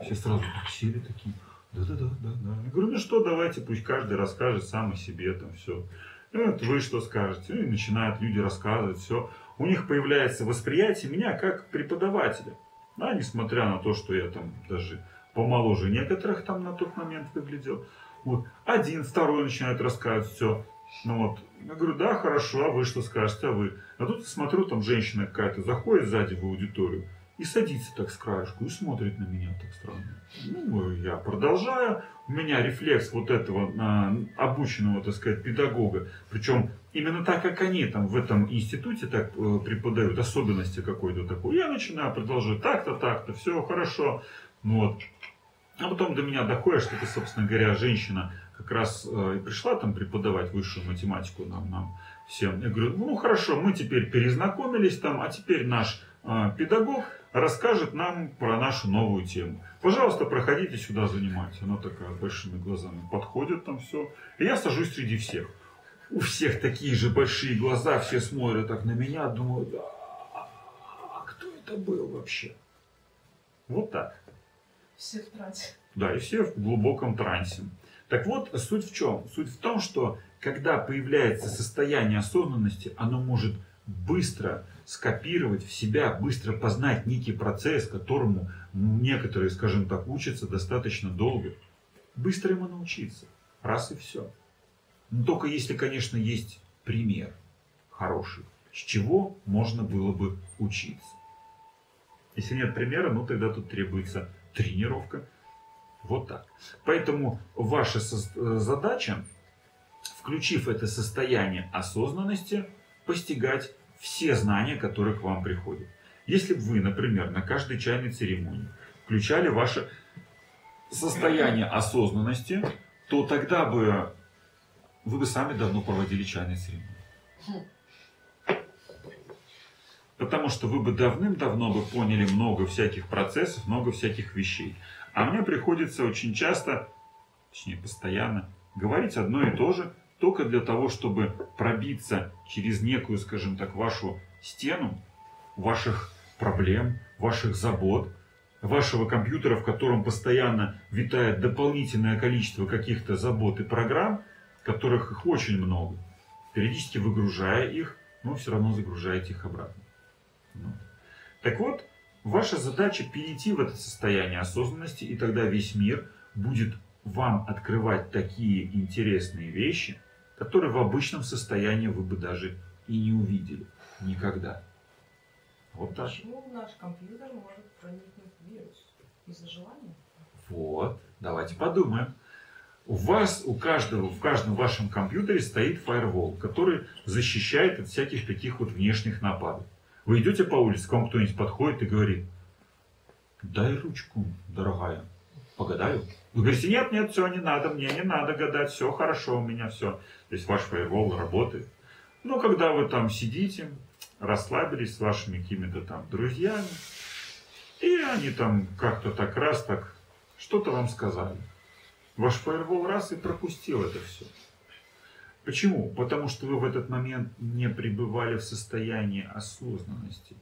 Все сразу так сели такие, да-да-да, да-да. Я говорю, ну что, давайте, пусть каждый расскажет сам о себе, там все. И вы что скажете? И начинают люди рассказывать, все. У них появляется восприятие меня как преподавателя. Да, несмотря на то, что я там даже помоложе некоторых там на тот момент выглядел. Вот. Один, второй начинает рассказывать все. Ну вот, я говорю, да, хорошо, а вы что скажете, а вы? А тут смотрю, там женщина какая-то заходит сзади в аудиторию и садится так с краешку и смотрит на меня так странно. Ну, я продолжаю. У меня рефлекс вот этого а, обученного, так сказать, педагога. Причем именно так, как они там в этом институте так э, преподают, особенности какой-то такой. Я начинаю продолжать так-то, так-то, все хорошо. Ну вот. А потом до меня доходит, что это, собственно говоря, женщина как раз э, и пришла там преподавать высшую математику нам, нам всем. Я говорю, ну хорошо, мы теперь перезнакомились там, а теперь наш э, педагог расскажет нам про нашу новую тему. Пожалуйста, проходите сюда занимать. Она такая большими глазами подходит там все. И я сажусь среди всех. У всех такие же большие глаза, все смотрят так на меня, думают, а, а кто это был вообще? Вот так. Все в трансе. Да, и все в глубоком трансе. Так вот, суть в чем? Суть в том, что когда появляется состояние осознанности, оно может быстро скопировать в себя, быстро познать некий процесс, которому некоторые, скажем так, учатся достаточно долго. Быстро ему научиться. Раз и все. Но только если, конечно, есть пример хороший, с чего можно было бы учиться. Если нет примера, ну тогда тут требуется тренировка. Вот так. Поэтому ваша э, задача, включив это состояние осознанности, постигать все знания, которые к вам приходят. Если бы вы, например, на каждой чайной церемонии включали ваше состояние осознанности, то тогда бы вы бы сами давно проводили чайные церемонии. Потому что вы бы давным-давно бы поняли много всяких процессов, много всяких вещей. А мне приходится очень часто, точнее постоянно, говорить одно и то же, только для того, чтобы пробиться через некую, скажем так, вашу стену, ваших проблем, ваших забот, вашего компьютера, в котором постоянно витает дополнительное количество каких-то забот и программ, которых их очень много, периодически выгружая их, но все равно загружаете их обратно. Ну. Так вот, ваша задача перейти в это состояние осознанности, и тогда весь мир будет вам открывать такие интересные вещи, которые в обычном состоянии вы бы даже и не увидели. Никогда. Вот так. Почему наш компьютер может проникнуть вирус? Из-за желания? Вот. Давайте подумаем. У вас, у каждого, в каждом вашем компьютере стоит фаервол, который защищает от всяких таких вот внешних нападок. Вы идете по улице, к вам кто-нибудь подходит и говорит, дай ручку, дорогая, погадаю. Вы говорите, нет, нет, все, не надо, мне не надо гадать, все хорошо у меня, все. То есть ваш фаервол работает. Но когда вы там сидите, расслабились с вашими какими-то там друзьями, и они там как-то так раз так что-то вам сказали. Ваш фаервол раз и пропустил это все. Почему? Потому что вы в этот момент не пребывали в состоянии осознанности.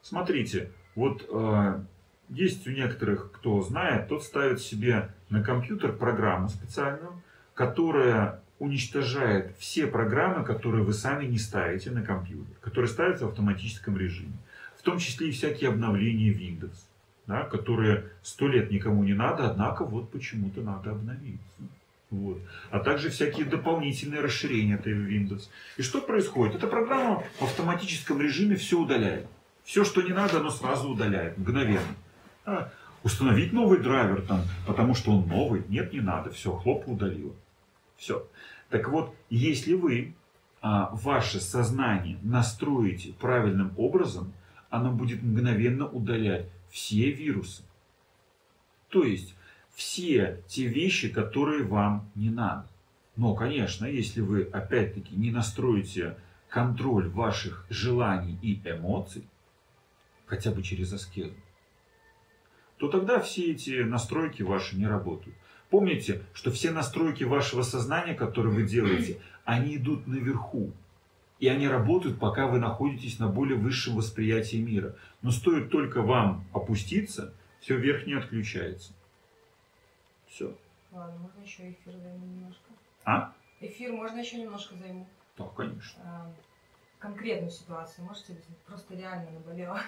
Смотрите, вот э, есть у некоторых, кто знает, тот ставит себе на компьютер программу специальную, которая уничтожает все программы, которые вы сами не ставите на компьютер, которые ставятся в автоматическом режиме. В том числе и всякие обновления Windows, да, которые сто лет никому не надо, однако вот почему-то надо обновиться. Вот. А также всякие дополнительные расширения этой Windows. И что происходит? Эта программа в автоматическом режиме все удаляет. Все, что не надо, оно сразу удаляет, мгновенно. А, установить новый драйвер там, потому что он новый. Нет, не надо. Все, хлоп удалило. Все. Так вот, если вы а, ваше сознание настроите правильным образом, оно будет мгновенно удалять все вирусы. То есть все те вещи, которые вам не надо. Но, конечно, если вы опять-таки не настроите контроль ваших желаний и эмоций, хотя бы через аскезу, то тогда все эти настройки ваши не работают. Помните, что все настройки вашего сознания, которые вы делаете, они идут наверху. И они работают, пока вы находитесь на более высшем восприятии мира. Но стоит только вам опуститься, все верхнее отключается. Все. Ладно, можно еще эфир займу немножко. А? Эфир можно еще немножко займу. Да, конечно. А, конкретную ситуацию можете объяснить? Просто реально наболело.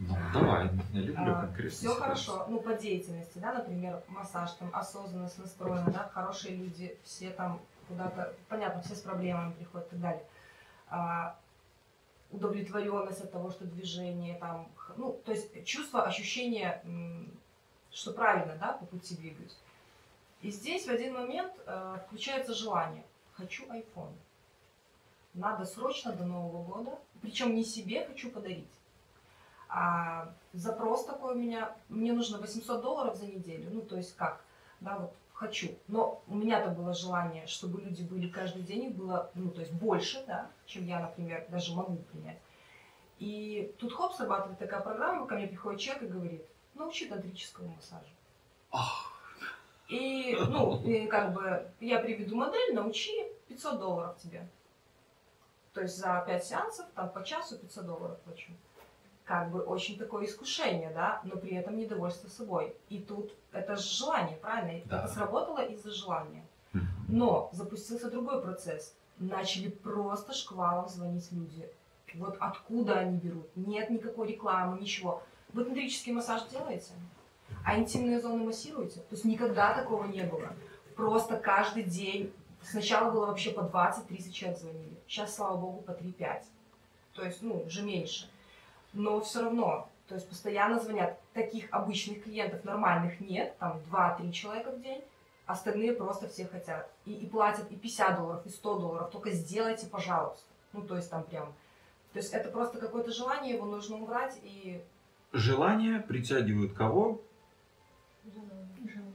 Ну, давай, я люблю А, конкретно. Все хорошо, ну, по деятельности, да, например, массаж, там, осознанность настроена, да, хорошие люди, все там куда-то, понятно, все с проблемами приходят и так далее. А, удовлетворенность от того, что движение там, ну, то есть чувство, ощущение, что правильно, да, по пути двигаюсь. И здесь в один момент э, включается желание. Хочу iPhone. Надо срочно до Нового года. Причем не себе хочу подарить. А запрос такой у меня. Мне нужно 800 долларов за неделю. Ну, то есть как? Да, вот хочу. Но у меня-то было желание, чтобы люди были каждый день, их было, ну, то есть больше, да, чем я, например, даже могу принять. И тут хоп, срабатывает такая программа, ко мне приходит человек и говорит, научи тантрическому массажу. И, ну, и как бы я приведу модель, научи, 500 долларов тебе. То есть за 5 сеансов, там по часу 500 долларов плачу. Как бы очень такое искушение, да, но при этом недовольство собой. И тут это же желание, правильно? Да. Это сработало из-за желания. Но запустился другой процесс. Начали просто шквалом звонить люди. Вот откуда они берут? Нет никакой рекламы, ничего. Вы тантрический массаж делаете? А интимные зоны массируете? То есть никогда такого не было. Просто каждый день. Сначала было вообще по 20-30 человек звонили. Сейчас, слава богу, по 3-5. То есть, ну, уже меньше. Но все равно, то есть постоянно звонят. Таких обычных клиентов нормальных нет. Там 2-3 человека в день. Остальные просто все хотят. И, и платят и 50 долларов, и 100 долларов. Только сделайте, пожалуйста. Ну, то есть там прям... То есть это просто какое-то желание, его нужно убрать и... Желания притягивают кого?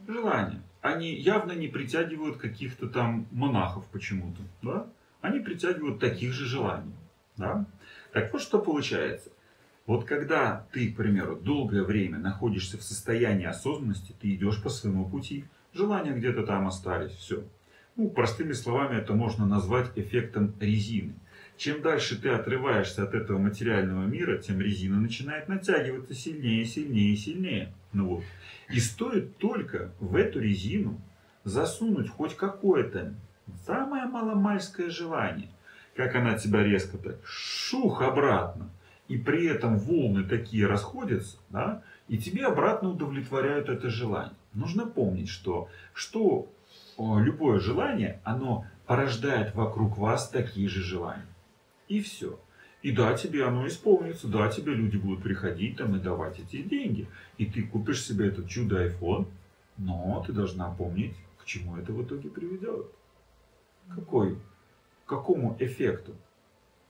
Желания. Они явно не притягивают каких-то там монахов почему-то, да? Они притягивают таких же желаний, да? Так вот, что получается. Вот когда ты, к примеру, долгое время находишься в состоянии осознанности, ты идешь по своему пути, желания где-то там остались, все. Ну, простыми словами, это можно назвать эффектом резины. Чем дальше ты отрываешься от этого материального мира, тем резина начинает натягиваться сильнее, сильнее, сильнее. Ну вот. И стоит только в эту резину засунуть хоть какое-то самое маломальское желание, как она тебя резко так шух обратно, и при этом волны такие расходятся, да, и тебе обратно удовлетворяют это желание. Нужно помнить, что, что любое желание, оно порождает вокруг вас такие же желания. И все. И да, тебе оно исполнится, да, тебе люди будут приходить там и давать эти деньги. И ты купишь себе этот чудо iPhone, но ты должна помнить, к чему это в итоге приведет. Какой, к какому эффекту.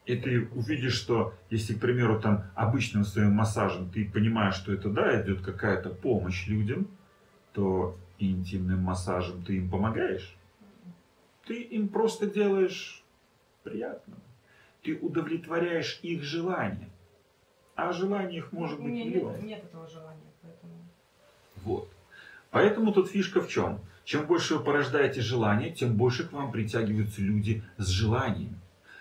И ты увидишь, что если, к примеру, там обычным своим массажем ты понимаешь, что это да, идет какая-то помощь людям, то интимным массажем ты им помогаешь. Ты им просто делаешь приятно. Ты удовлетворяешь их желания. А желаний их может быть миллион. нет, нет этого желания, поэтому... Вот. Поэтому тут фишка в чем? Чем больше вы порождаете желание, тем больше к вам притягиваются люди с желанием.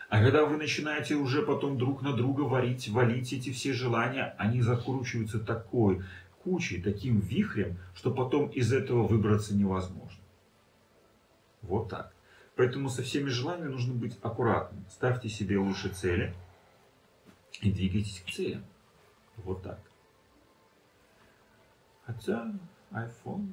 А когда вы начинаете уже потом друг на друга варить, валить эти все желания, они закручиваются такой кучей, таким вихрем, что потом из этого выбраться невозможно. Вот так. Поэтому со всеми желаниями нужно быть аккуратным. Ставьте себе лучше цели и двигайтесь к целям. Вот так. Хотя iPhone...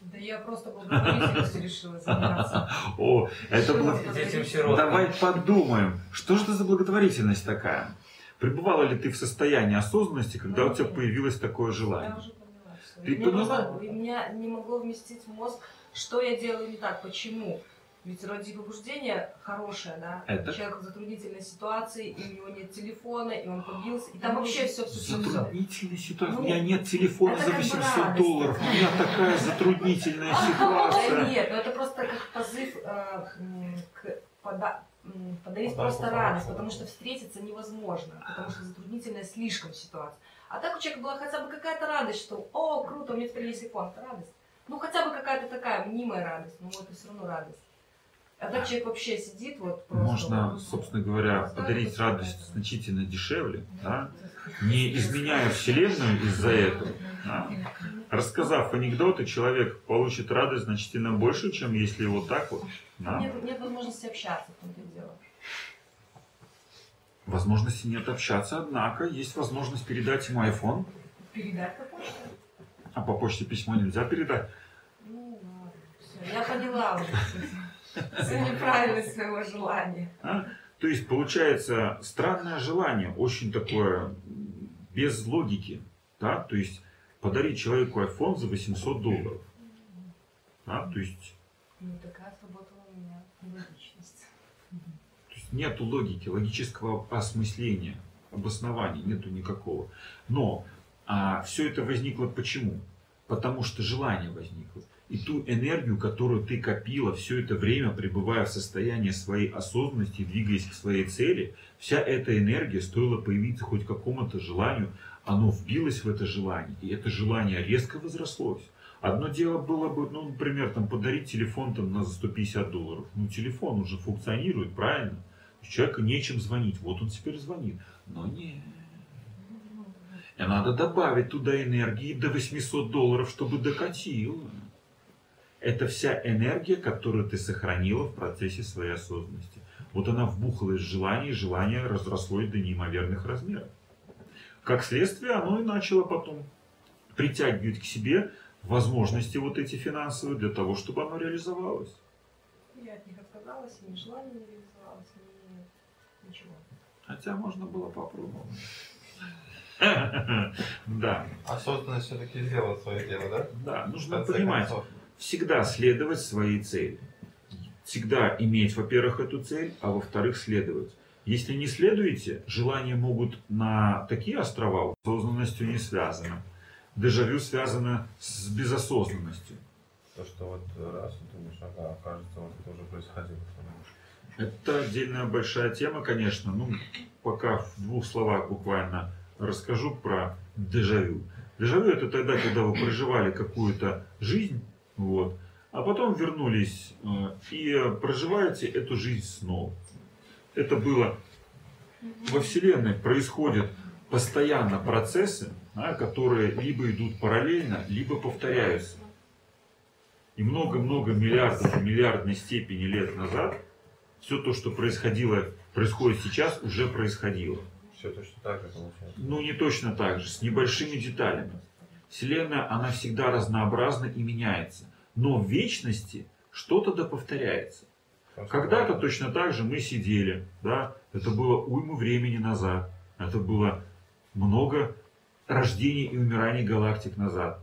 Да я просто благотворительностью решила заняться. О, это Что было... Давай подумаем, что же это за благотворительность такая? Пребывала ли ты в состоянии осознанности, когда у тебя появилось такое Я желание? уже поняла всё. Ты Мне поняла? у меня не могло вместить в мозг, что я делаю не так, почему. Ведь вроде побуждение хорошее, да? Это- Человек в затруднительной ситуации, и у него нет телефона, и он побился, и там вообще все, все, все, Затруднительная ситуация. Ну, У меня нет телефона за как бы 800 радость долларов. У меня такая затруднительная Да ситуация. нет, ну это просто как позыв э, к подарить Подарку просто радость, потому что встретиться невозможно, потому что затруднительная слишком ситуация. А так у человека была хотя бы какая-то радость, что «О, круто, у меня теперь есть iPhone», это радость. Ну хотя бы какая-то такая мнимая радость, но это все равно радость. А так человек вообще сидит вот просто... Можно, вот, собственно говоря, подарить радость значительно дешевле, да? не изменяя Вселенную из-за этого. да. Рассказав анекдоты, человек получит радость значительно больше, чем если вот так вот. да. Нет, нет возможности общаться, в том-то дело. Возможности нет общаться, однако есть возможность передать ему iPhone, Передать такое? а по почте письмо нельзя передать. Ну ладно, все, я поняла уже всю неправильность своего желания. а. То есть получается странное желание, очень такое без логики. Да? То есть подарить человеку iPhone за 800 долларов. Да? То есть Ну, такая сработала у меня логичность. То есть нету логики, логического осмысления, обоснования нету никакого. Но все это возникло почему? Потому что желание возникло. И ту энергию, которую ты копила все это время, пребывая в состоянии своей осознанности, двигаясь к своей цели, вся эта энергия стоило появиться хоть какому-то желанию, оно вбилось в это желание, и это желание резко возрослось. Одно дело было бы, ну, например, там, подарить телефон там, на 150 долларов. Ну, телефон уже функционирует, правильно? Человеку нечем звонить, вот он теперь звонит. Но нет. И надо добавить туда энергии до 800 долларов, чтобы докатило. Это вся энергия, которую ты сохранила в процессе своей осознанности. Вот она вбухалась в желание, и желание разрослось до неимоверных размеров. Как следствие, оно и начало потом притягивать к себе возможности вот эти финансовые для того, чтобы оно реализовалось. Я от них отказалась, и ни желание не реализовалось, ни ничего. Хотя можно было попробовать. Да, Осознанность все-таки сделала свое дело, да? да, нужно понимать. Всегда следовать своей цели. Всегда иметь, во-первых, эту цель, а во-вторых, следовать. Если не следуете, желания могут на такие острова с осознанностью не связаны. Дежавю связано с безосознанностью. То, что вот раз и думаешь, ага, кажется, вот это уже происходило. Это отдельная большая тема, конечно. Ну, пока в двух словах буквально расскажу про дежавю. Дежавю это тогда, когда вы проживали какую-то жизнь, вот, а потом вернулись э, и проживаете эту жизнь снова. Это было во Вселенной происходят постоянно процессы, которые либо идут параллельно, либо повторяются. И много-много миллиардов, миллиардной степени лет назад все то, что происходило, происходит сейчас, уже происходило. Все точно так же получается. Ну, не точно так же, с небольшими деталями. Вселенная, она всегда разнообразна и меняется. Но в вечности что-то да повторяется. Когда-то точно так же мы сидели, да, это было уйму времени назад, это было много рождений и умираний галактик назад.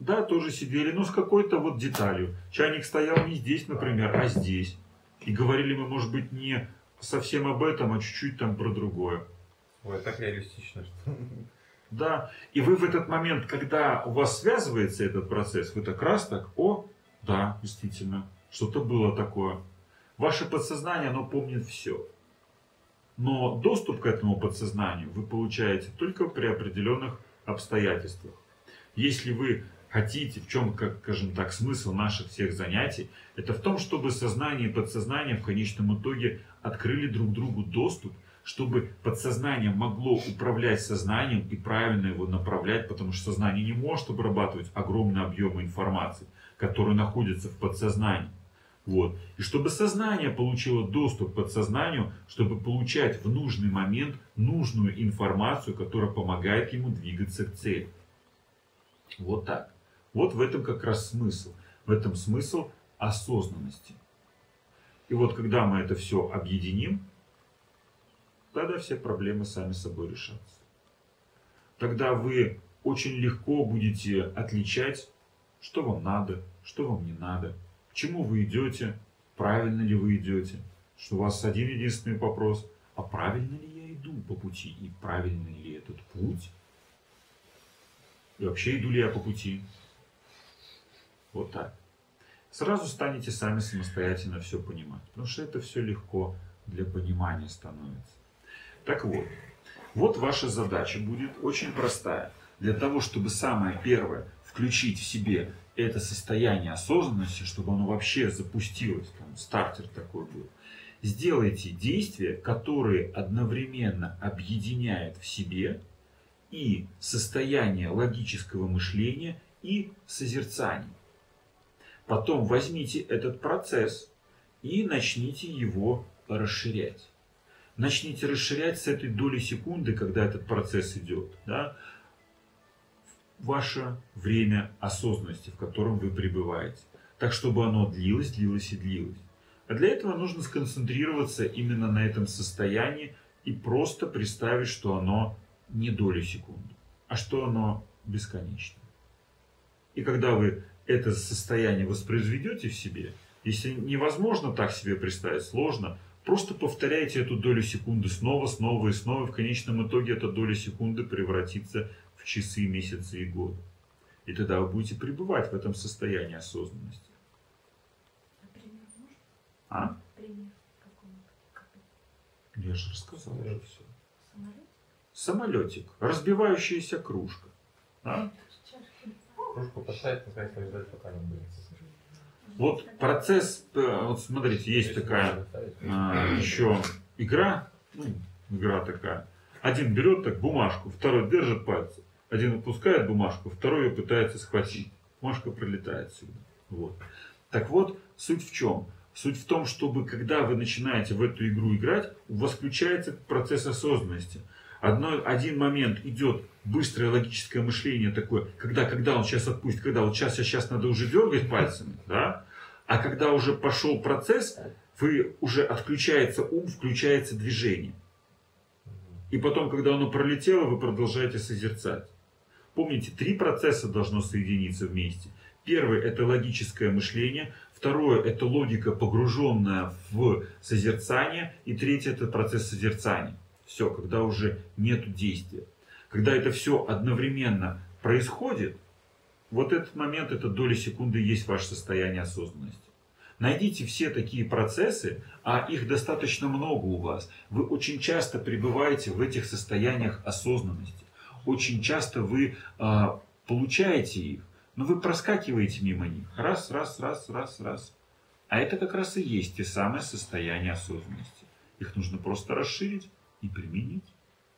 Да, тоже сидели, но с какой-то вот деталью. Чайник стоял не здесь, например, а здесь. И говорили мы, может быть, не совсем об этом, а чуть-чуть там про другое. Ой, так реалистично, что... Да, и вы в этот момент, когда у вас связывается этот процесс, вы так раз так, о, да, действительно, что-то было такое. Ваше подсознание, оно помнит все. Но доступ к этому подсознанию вы получаете только при определенных обстоятельствах. Если вы хотите, в чем, как, скажем так, смысл наших всех занятий, это в том, чтобы сознание и подсознание в конечном итоге открыли друг другу доступ, чтобы подсознание могло управлять сознанием и правильно его направлять, потому что сознание не может обрабатывать огромные объемы информации, которые находятся в подсознании. Вот. И чтобы сознание получило доступ к подсознанию, чтобы получать в нужный момент нужную информацию, которая помогает ему двигаться к цели. Вот так. Вот в этом как раз смысл. В этом смысл осознанности. И вот когда мы это все объединим, тогда все проблемы сами собой решатся. Тогда вы очень легко будете отличать, что вам надо, что вам не надо, к чему вы идете, правильно ли вы идете, что у вас один единственный вопрос, а правильно ли я иду по пути, и правильный ли этот путь, и вообще иду ли я по пути. Вот так. Сразу станете сами самостоятельно все понимать, потому что это все легко для понимания становится. Так вот, вот ваша задача будет очень простая. Для того, чтобы самое первое включить в себе это состояние осознанности, чтобы оно вообще запустилось, там, стартер такой был, сделайте действия, которые одновременно объединяют в себе и состояние логического мышления, и созерцание. Потом возьмите этот процесс и начните его расширять. Начните расширять с этой доли секунды, когда этот процесс идет. Да? Ваше время осознанности, в котором вы пребываете. Так, чтобы оно длилось, длилось и длилось. А для этого нужно сконцентрироваться именно на этом состоянии и просто представить, что оно не доли секунды, а что оно бесконечно. И когда вы это состояние воспроизведете в себе, если невозможно так себе представить, сложно, просто повторяйте эту долю секунды снова, снова и снова. В конечном итоге эта доля секунды превратится в часы, месяцы и годы. И тогда вы будете пребывать в этом состоянии осознанности. А? Пример Я же рассказал уже все. Самолет? Самолетик, разбивающаяся кружка. А? Кружку поставить, наконец-то пока не будет. Вот процесс, э, вот смотрите, есть такая а, еще игра, ну, игра такая. Один берет так бумажку, второй держит пальцы. Один опускает бумажку, второй ее пытается схватить. Бумажка пролетает сюда. Вот. Так вот, суть в чем? Суть в том, чтобы когда вы начинаете в эту игру играть, у вас включается процесс осознанности. Одно, один момент идет быстрое логическое мышление такое, когда, когда он сейчас отпустит, когда вот сейчас, сейчас надо уже дергать пальцами, да? А когда уже пошел процесс, вы уже отключается ум, включается движение. И потом, когда оно пролетело, вы продолжаете созерцать. Помните, три процесса должно соединиться вместе. Первый – это логическое мышление. Второе – это логика, погруженная в созерцание. И третье – это процесс созерцания. Все, когда уже нет действия. Когда это все одновременно происходит, вот этот момент, эта доля секунды есть ваше состояние осознанности. Найдите все такие процессы, а их достаточно много у вас. Вы очень часто пребываете в этих состояниях осознанности. Очень часто вы а, получаете их, но вы проскакиваете мимо них. Раз, раз, раз, раз, раз. А это как раз и есть те самые состояния осознанности. Их нужно просто расширить и применить.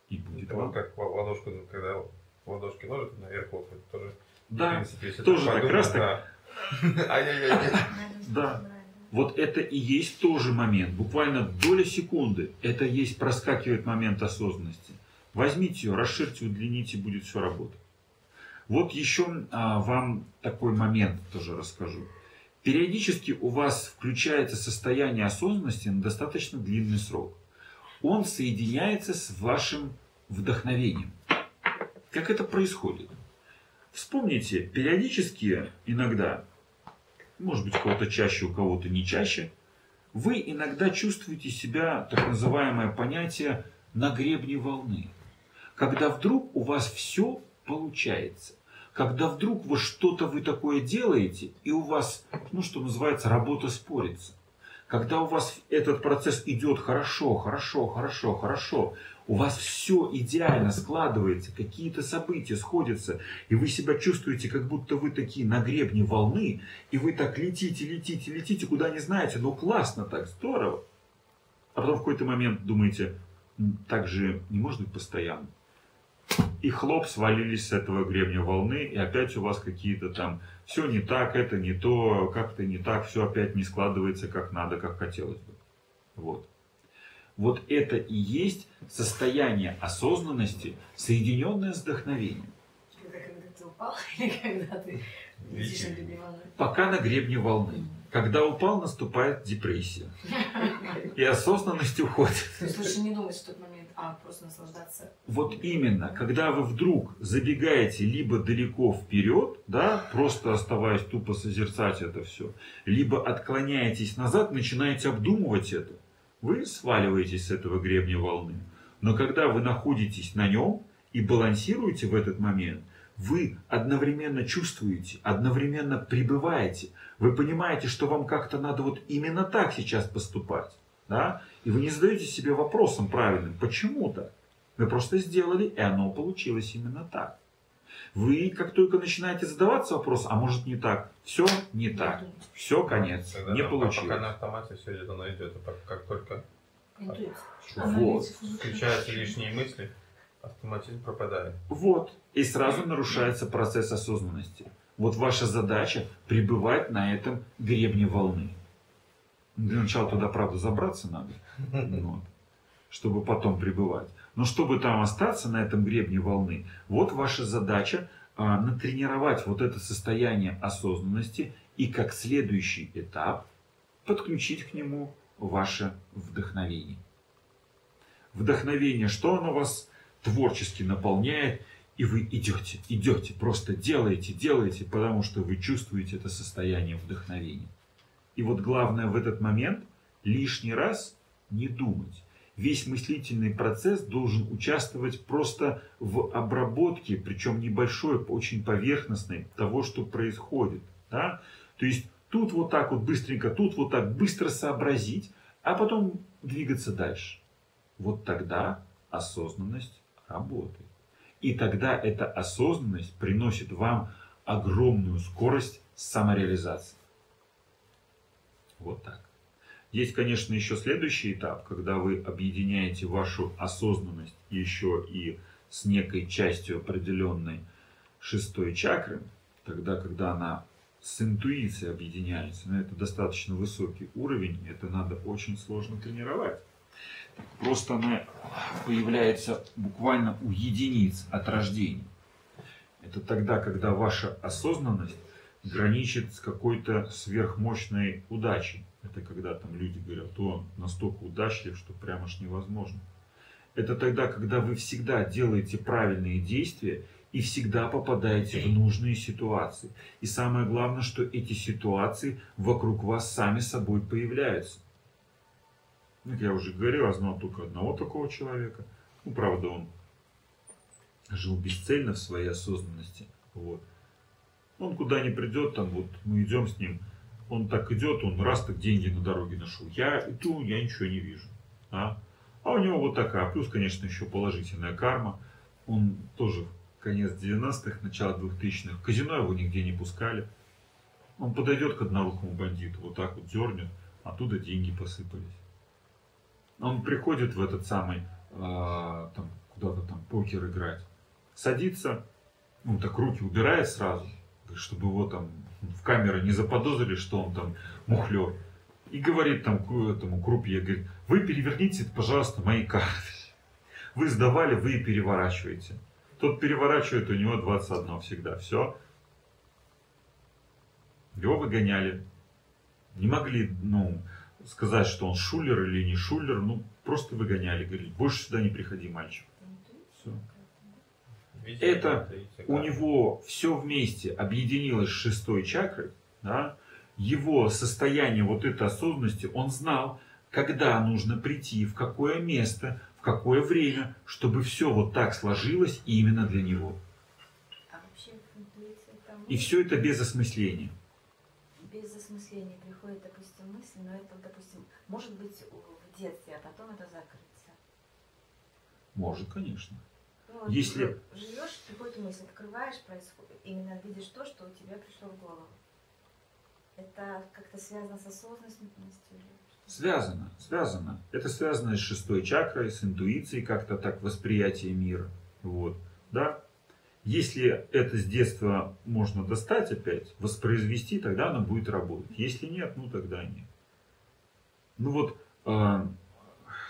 И будет Это вам. как ладошку, когда ладошки ложат наверх, вот тоже. В Да, принципе, тоже так как раз. Ай-яй-яй. Да. Вот это и есть тоже момент. Буквально доля секунды. Это есть проскакивает момент осознанности. Возьмите ее, расширьте, удлините, будет все работать. Вот еще а, вам такой момент тоже расскажу. Периодически у вас включается состояние осознанности на достаточно длинный срок. Он соединяется с вашим вдохновением. Как это происходит? Вспомните, периодически иногда может быть, у кого-то чаще, у кого-то не чаще, вы иногда чувствуете себя, так называемое понятие, на гребне волны. Когда вдруг у вас все получается. Когда вдруг вы что-то вы такое делаете, и у вас, ну что называется, работа спорится. Когда у вас этот процесс идет хорошо, хорошо, хорошо, хорошо, у вас все идеально складывается, какие-то события сходятся, и вы себя чувствуете, как будто вы такие на гребне волны, и вы так летите, летите, летите, куда не знаете, ну классно так, здорово. А потом в какой-то момент думаете, «М, так же не может быть постоянно. И хлоп, свалились с этого гребня волны, и опять у вас какие-то там, все не так, это не то, как-то не так, все опять не складывается как надо, как хотелось бы. Вот. Вот это и есть состояние осознанности, соединенное с вдохновением. Это когда ты упал или когда ты летишь на гребне волны? Пока на гребне волны. Когда упал, наступает депрессия. И осознанность уходит. То есть лучше не думать в тот момент а просто наслаждаться. Вот именно, когда вы вдруг забегаете либо далеко вперед, да, просто оставаясь тупо созерцать это все, либо отклоняетесь назад, начинаете обдумывать это, вы сваливаетесь с этого гребня волны. Но когда вы находитесь на нем и балансируете в этот момент, вы одновременно чувствуете, одновременно пребываете. Вы понимаете, что вам как-то надо вот именно так сейчас поступать. Да? И вы не задаете себе вопросом правильным, почему то Вы просто сделали, и оно получилось именно так. Вы как только начинаете задаваться вопросом, а может не так, все не так, все конец, Когда не на- получилось. Пока на автомате все идет, оно идет. А как- только. Вот. включаются лишние мысли, автоматизм пропадает. Вот. И сразу нарушается процесс осознанности. Вот ваша задача пребывать на этом гребне волны. Для начала туда, правда, забраться надо, вот, чтобы потом пребывать. Но чтобы там остаться на этом гребне волны, вот ваша задача а, натренировать вот это состояние осознанности и как следующий этап подключить к нему ваше вдохновение. Вдохновение, что оно вас творчески наполняет, и вы идете, идете, просто делаете, делаете, потому что вы чувствуете это состояние вдохновения. И вот главное в этот момент лишний раз не думать. Весь мыслительный процесс должен участвовать просто в обработке, причем небольшой, очень поверхностной, того, что происходит. Да? То есть тут вот так вот быстренько, тут вот так быстро сообразить, а потом двигаться дальше. Вот тогда осознанность работает. И тогда эта осознанность приносит вам огромную скорость самореализации. Вот так. Есть, конечно, еще следующий этап, когда вы объединяете вашу осознанность еще и с некой частью определенной шестой чакры, тогда, когда она с интуицией объединяется, но это достаточно высокий уровень, это надо очень сложно тренировать. Просто она появляется буквально у единиц от рождения. Это тогда, когда ваша осознанность граничит с какой-то сверхмощной удачей. Это когда там люди говорят, он настолько удачлив, что прямо ж невозможно. Это тогда, когда вы всегда делаете правильные действия и всегда попадаете в нужные ситуации. И самое главное, что эти ситуации вокруг вас сами собой появляются. Ну, Я уже говорил, я знал только одного такого человека. Ну, правда, он жил бесцельно в своей осознанности. Вот. Он куда ни придет, там вот мы идем с ним, он так идет, он раз так деньги на дороге нашел. Я иду, я ничего не вижу. А, а у него вот такая, плюс, конечно, еще положительная карма. Он тоже конец 90-х, начало 2000-х. В казино его нигде не пускали. Он подойдет к однорукому бандиту, вот так вот дернет, оттуда деньги посыпались. Он приходит в этот самый, а, там, куда-то там покер играть, садится, он так руки убирает сразу, чтобы его там в камеры не заподозрили, что он там мухлер. И говорит там к этому крупье, говорит, вы переверните, пожалуйста, мои карты. Вы сдавали, вы переворачиваете. Тот переворачивает, у него 21 всегда. Все. Его выгоняли. Не могли, ну, сказать, что он шулер или не шулер. Ну, просто выгоняли. Говорили, больше сюда не приходи, мальчик. Все. Это у него все вместе объединилось с шестой чакрой, да, его состояние вот этой осознанности, он знал, когда нужно прийти, в какое место, в какое время, чтобы все вот так сложилось именно для него. А вообще И все это без осмысления. без осмысления приходит, допустим, мысль, но это, допустим, может быть в детстве, а потом это закрыться. Может, конечно. Ну, Если- жи- живешь, приходит мысль, открываешь, происходит, именно видишь то, что у тебя пришло в голову. Это как-то связано с осознанностью? Связано, связано. Это связано с шестой чакрой, с интуицией, как-то так восприятие мира. Вот. Да? Если это с детства можно достать опять, воспроизвести, тогда оно будет работать. Если нет, ну тогда нет. Ну вот, э,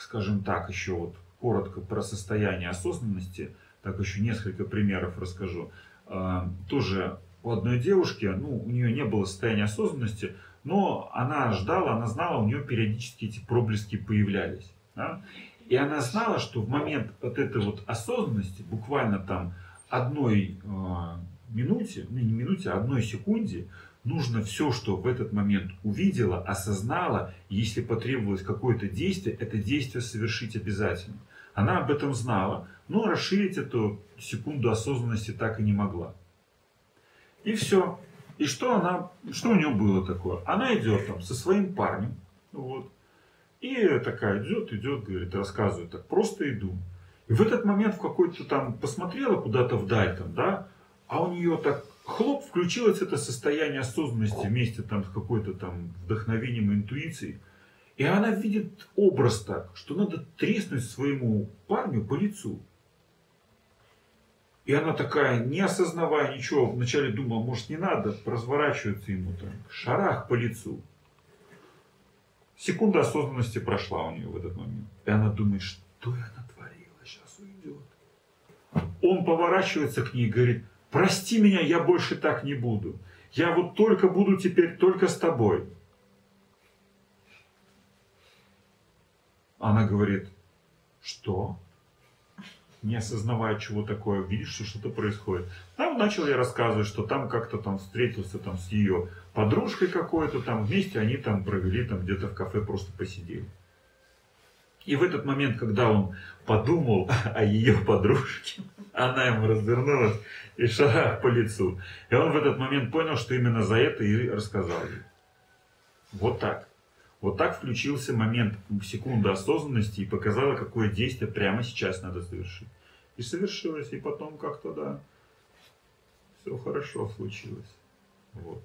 скажем так, еще вот коротко про состояние осознанности, так еще несколько примеров расскажу. Э, тоже у одной девушки, ну, у нее не было состояния осознанности, но она ждала, она знала, у нее периодически эти проблески появлялись. да. И она знала, что в момент вот этой вот осознанности, буквально там одной э, минуте, ну не минуте, а одной секунде, нужно все, что в этот момент увидела, осознала, если потребовалось какое-то действие, это действие совершить обязательно. Она об этом знала, но расширить эту секунду осознанности так и не могла. И все. И что она, что у нее было такое? Она идет там со своим парнем, вот, и такая идет, идет, говорит, рассказывает, так просто иду. И в этот момент в какой-то там посмотрела куда-то вдаль, там, да, а у нее так хлоп, включилось это состояние осознанности вместе там с какой-то там вдохновением интуицией. И она видит образ так, что надо треснуть своему парню по лицу. И она такая, не осознавая ничего, вначале думала, может не надо, разворачивается ему там, шарах по лицу. Секунда осознанности прошла у нее в этот момент. И она думает, что я натворила, сейчас уйдет. Он поворачивается к ней и говорит, прости меня, я больше так не буду. Я вот только буду теперь только с тобой. Она говорит, что? Не осознавая, чего такое, видишь, что что-то происходит. Там начал я рассказывать, что там как-то там встретился там с ее подружкой какой-то, там вместе они там провели там где-то в кафе просто посидели. И в этот момент, когда он подумал о ее подружке, она ему развернулась и шарах по лицу. И он в этот момент понял, что именно за это и рассказал ей. Вот так. Вот так включился момент секунды осознанности и показала, какое действие прямо сейчас надо совершить. И совершилось, и потом как-то, да, все хорошо случилось. Вот.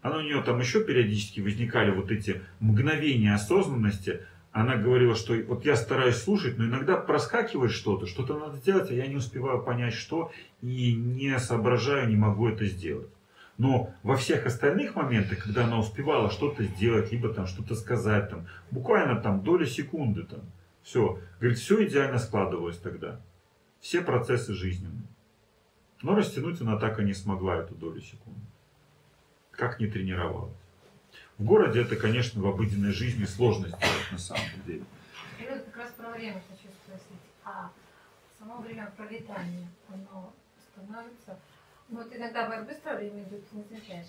Она у нее там еще периодически возникали вот эти мгновения осознанности. Она говорила, что вот я стараюсь слушать, но иногда проскакивает что-то, что-то надо сделать, а я не успеваю понять, что, и не соображаю, не могу это сделать. Но во всех остальных моментах, когда она успевала что-то сделать, либо там что-то сказать, там, буквально там доля секунды, там, все, говорит, все идеально складывалось тогда. Все процессы жизненные. Но растянуть она так и не смогла эту долю секунды. Как не тренировалась. В городе это, конечно, в обыденной жизни сложность на самом деле. Я как раз про время хочу спросить. А само время пролетания, оно становится ну, вот иногда бывает быстро время идет, не замечаешь.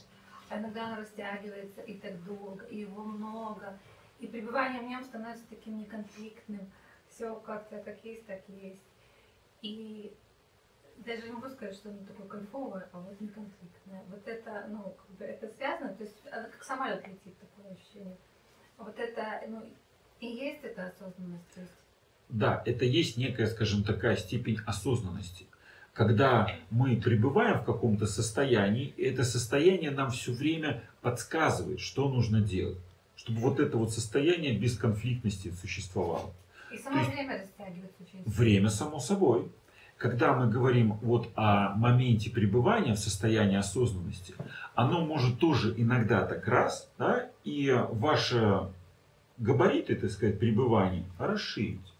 А иногда оно растягивается и так долго, и его много. И пребывание в нем становится таким неконфликтным. Все как-то как есть, так и есть. И даже не могу сказать, что оно такое кайфовое, а вот не конфликтное. Вот это, ну, как бы это связано, то есть оно как самолет летит, такое ощущение. Вот это, ну, и есть эта осознанность. То есть... Да, это есть некая, скажем, такая степень осознанности когда мы пребываем в каком-то состоянии, это состояние нам все время подсказывает, что нужно делать, чтобы вот это вот состояние бесконфликтности существовало. И само есть, время растягивается Время, само собой. Когда мы говорим вот о моменте пребывания в состоянии осознанности, оно может тоже иногда так раз, да, и ваши габариты, так сказать, пребывания расширить.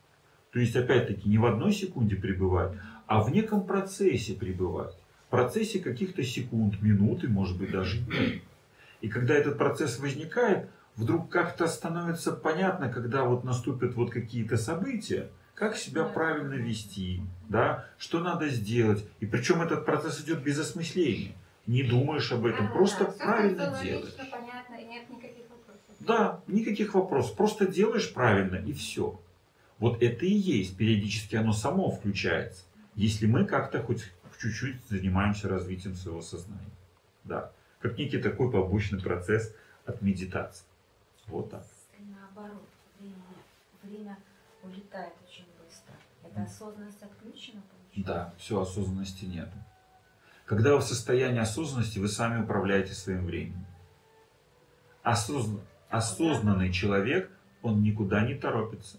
То есть, опять-таки, не в одной секунде пребывать, а в неком процессе пребывать. В процессе каких-то секунд, минут и, может быть, даже дней. И когда этот процесс возникает, вдруг как-то становится понятно, когда вот наступят вот какие-то события, как себя правильно вести, да, что надо сделать. И причем этот процесс идет без осмысления. Не думаешь об этом, Да, просто да, правильно делаешь. понятно, и нет никаких вопросов. Да, никаких вопросов. Просто делаешь правильно и все. Вот это и есть. Периодически оно само включается если мы как-то хоть чуть-чуть занимаемся развитием своего сознания. Да. Как некий такой побочный процесс от медитации. Вот так. Наоборот, время, время улетает очень быстро. Это осознанность отключена, получается? Да, все, осознанности нет. Когда вы в состоянии осознанности, вы сами управляете своим временем. Осозн... Осознанный человек, он никуда не торопится.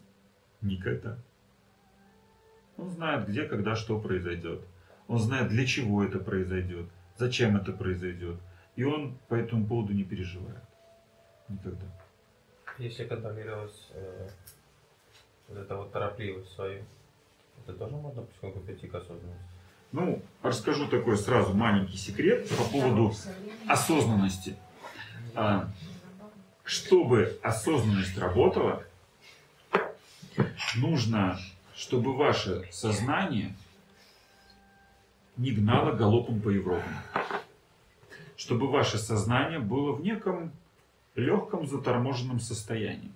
Никогда. Он знает, где, когда, что произойдет. Он знает, для чего это произойдет, зачем это произойдет. И он по этому поводу не переживает. Никогда. Если контролировать э, вот это вот торопливость свою, это тоже можно потихоньку прийти к осознанности? Ну, расскажу такой сразу маленький секрет по поводу осознанности. А, чтобы осознанность работала, нужно, чтобы ваше сознание не гнало галопом по Европе. Чтобы ваше сознание было в неком легком заторможенном состоянии.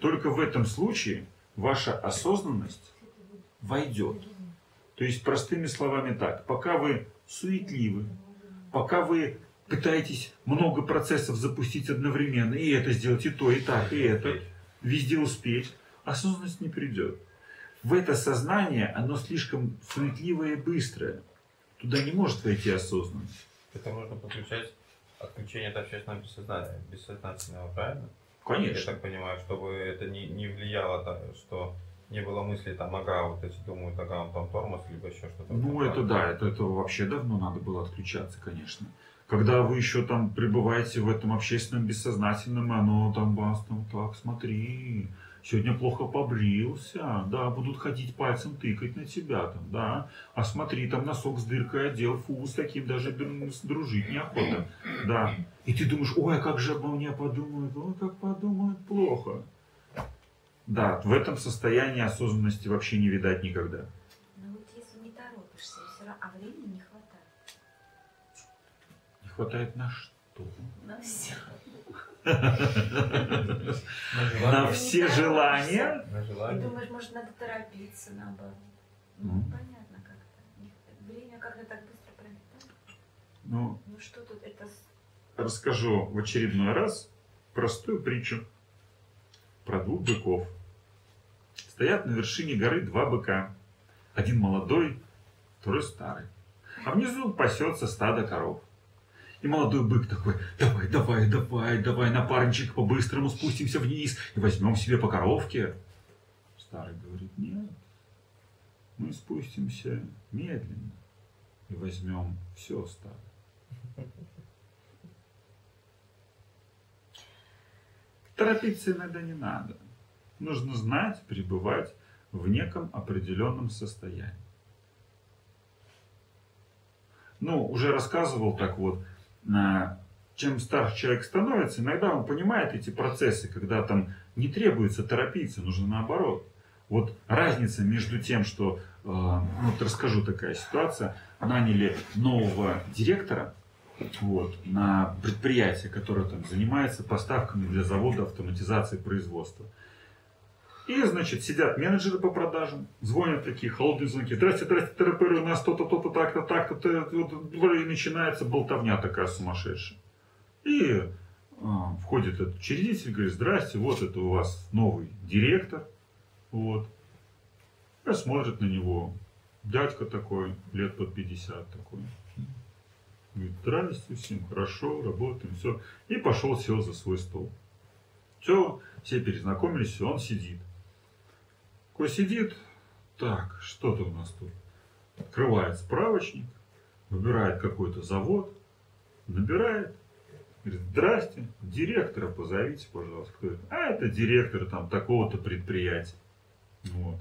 Только в этом случае ваша осознанность войдет. То есть, простыми словами так, пока вы суетливы, пока вы пытаетесь много процессов запустить одновременно, и это сделать, и то, и так, и это, везде успеть, осознанность не придет. В это сознание, оно слишком суетливое и быстрое. Туда не может войти осознанность. Это можно подключать отключение от общественного бессознательного, бессознательного, правильно? Конечно. Я так понимаю, чтобы это не, не влияло, так, что не было мысли там, ага, вот эти думают, ага, он там тормоз, либо еще что-то. Ну, это да, это, это вообще давно надо было отключаться, конечно. Когда вы еще там пребываете в этом общественном бессознательном, оно там вас там так, смотри, сегодня плохо побрился, да, будут ходить пальцем тыкать на тебя там, да, а смотри, там носок с дыркой одел, фу, с таким даже дружить неохота, да. И ты думаешь, ой, а как же обо мне подумают, ой, как подумают, плохо. Да, в этом состоянии осознанности вообще не видать никогда. Но вот если не торопишься, все равно, а времени не хватает. Не хватает на что? На все. На все желания? Ты думаешь, может, надо торопиться, наоборот. Ну, понятно как-то. Время как-то так быстро пролетает. Ну, Ну что тут, это... с- расскажу в очередной раз простую притчу про двух быков. Стоят на вершине горы два быка. Один молодой, второй старый. А внизу пасется стадо коров. И молодой бык такой, давай, давай, давай, давай, напарничек, по-быстрому спустимся вниз и возьмем себе по коровке. Старый говорит, нет, мы спустимся медленно и возьмем все стадо. Торопиться иногда не надо. Нужно знать, пребывать в неком определенном состоянии. Ну, уже рассказывал так вот, чем старше человек становится, иногда он понимает эти процессы, когда там не требуется торопиться, нужно наоборот. Вот разница между тем, что, э, ну, вот расскажу такая ситуация, наняли нового директора, вот, на предприятие, которое там занимается поставками для завода автоматизации производства. И, значит, сидят менеджеры по продажам, звонят такие холодные звонки. Здрасте, здрасте, ТРПР, у нас то-то, то-то, так-то, так-то, и начинается болтовня такая сумасшедшая. И а, входит этот учредитель, говорит, здрасте, вот это у вас новый директор. Вот. И смотрит на него. Дядька такой, лет под 50 такой. Говорит, здрасте, всем хорошо, работаем, все. И пошел, сел за свой стол. Все, все перезнакомились, он сидит. Такой сидит, так, что-то у нас тут. Открывает справочник, выбирает какой-то завод, набирает, говорит, здрасте, директора позовите, пожалуйста. Кто? А это директор там такого-то предприятия. Вот.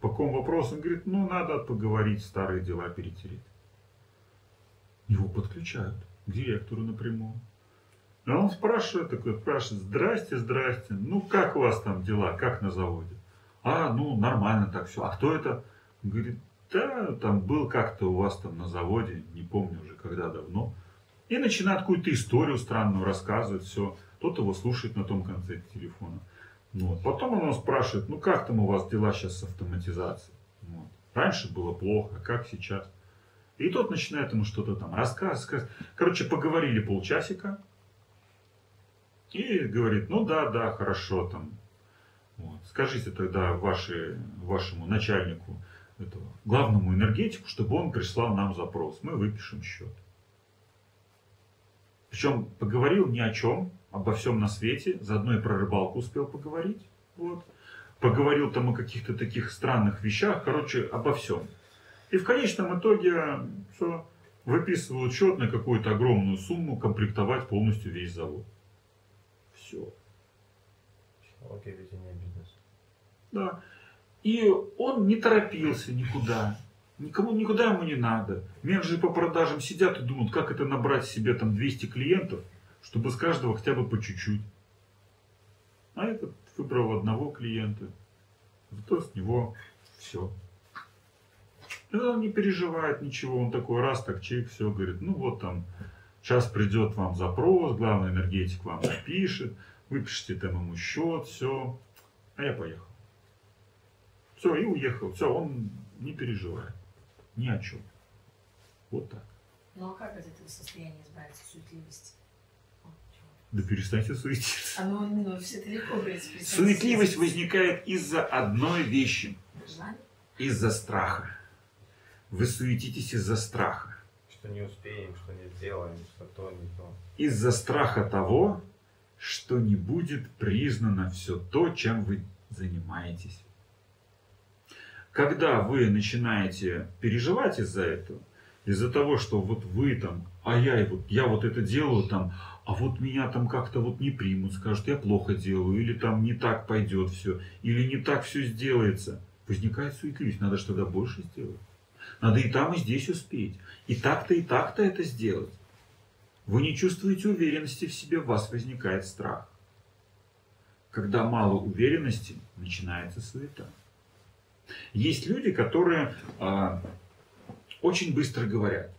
По какому вопросу? Он говорит, ну надо поговорить, старые дела перетереть. Его подключают к директору напрямую. А он спрашивает, такой спрашивает, здрасте, здрасте, ну как у вас там дела, как на заводе? А, ну нормально так все. А кто это? Говорит, да, там был как-то у вас там на заводе, не помню уже когда давно. И начинает какую-то историю странную рассказывать, все. Тот его слушает на том конце телефона. Вот. Потом он спрашивает, ну как там у вас дела сейчас с автоматизацией? Вот. Раньше было плохо, а как сейчас? И тот начинает ему что-то там рассказывать. Короче, поговорили полчасика. И говорит, ну да, да, хорошо там. Вот. Скажите тогда ваши, вашему начальнику, этого, главному энергетику, чтобы он прислал нам запрос. Мы выпишем счет. Причем поговорил ни о чем, обо всем на свете. Заодно и про рыбалку успел поговорить. Вот. Поговорил там о каких-то таких странных вещах. Короче, обо всем. И в конечном итоге все, выписывают счет на какую-то огромную сумму, комплектовать полностью весь завод. Все. Психология ведения бизнеса. Да. И он не торопился никуда. Никому никуда ему не надо. Менеджеры по продажам сидят и думают, как это набрать себе там 200 клиентов, чтобы с каждого хотя бы по чуть-чуть. А этот выбрал одного клиента Зато с него все. он не переживает ничего, он такой раз, так человек все говорит, ну вот там, сейчас придет вам запрос, главный энергетик вам напишет, выпишите там ему счет, все, а я поехал. Все, и уехал, все, он не переживает ни о чем. Вот так. Ну а как от этого состояния избавиться, суетливости? Да перестаньте суетиться. А ну, ну все далеко говорить. Суетливость возникает из-за одной вещи. Желание? Из-за страха. Вы суетитесь из-за страха. Что не успеем, что не сделаем, что то, не то. Из-за страха того, что не будет признано все то, чем вы занимаетесь. Когда вы начинаете переживать из-за этого, из-за того, что вот вы там, а я, вот, я вот это делаю там, а вот меня там как-то вот не примут, скажут, я плохо делаю, или там не так пойдет все, или не так все сделается. Возникает суетливость, надо что-то больше сделать. Надо и там, и здесь успеть. И так-то, и так-то это сделать. Вы не чувствуете уверенности в себе, у вас возникает страх. Когда мало уверенности, начинается суета. Есть люди, которые а, очень быстро говорят.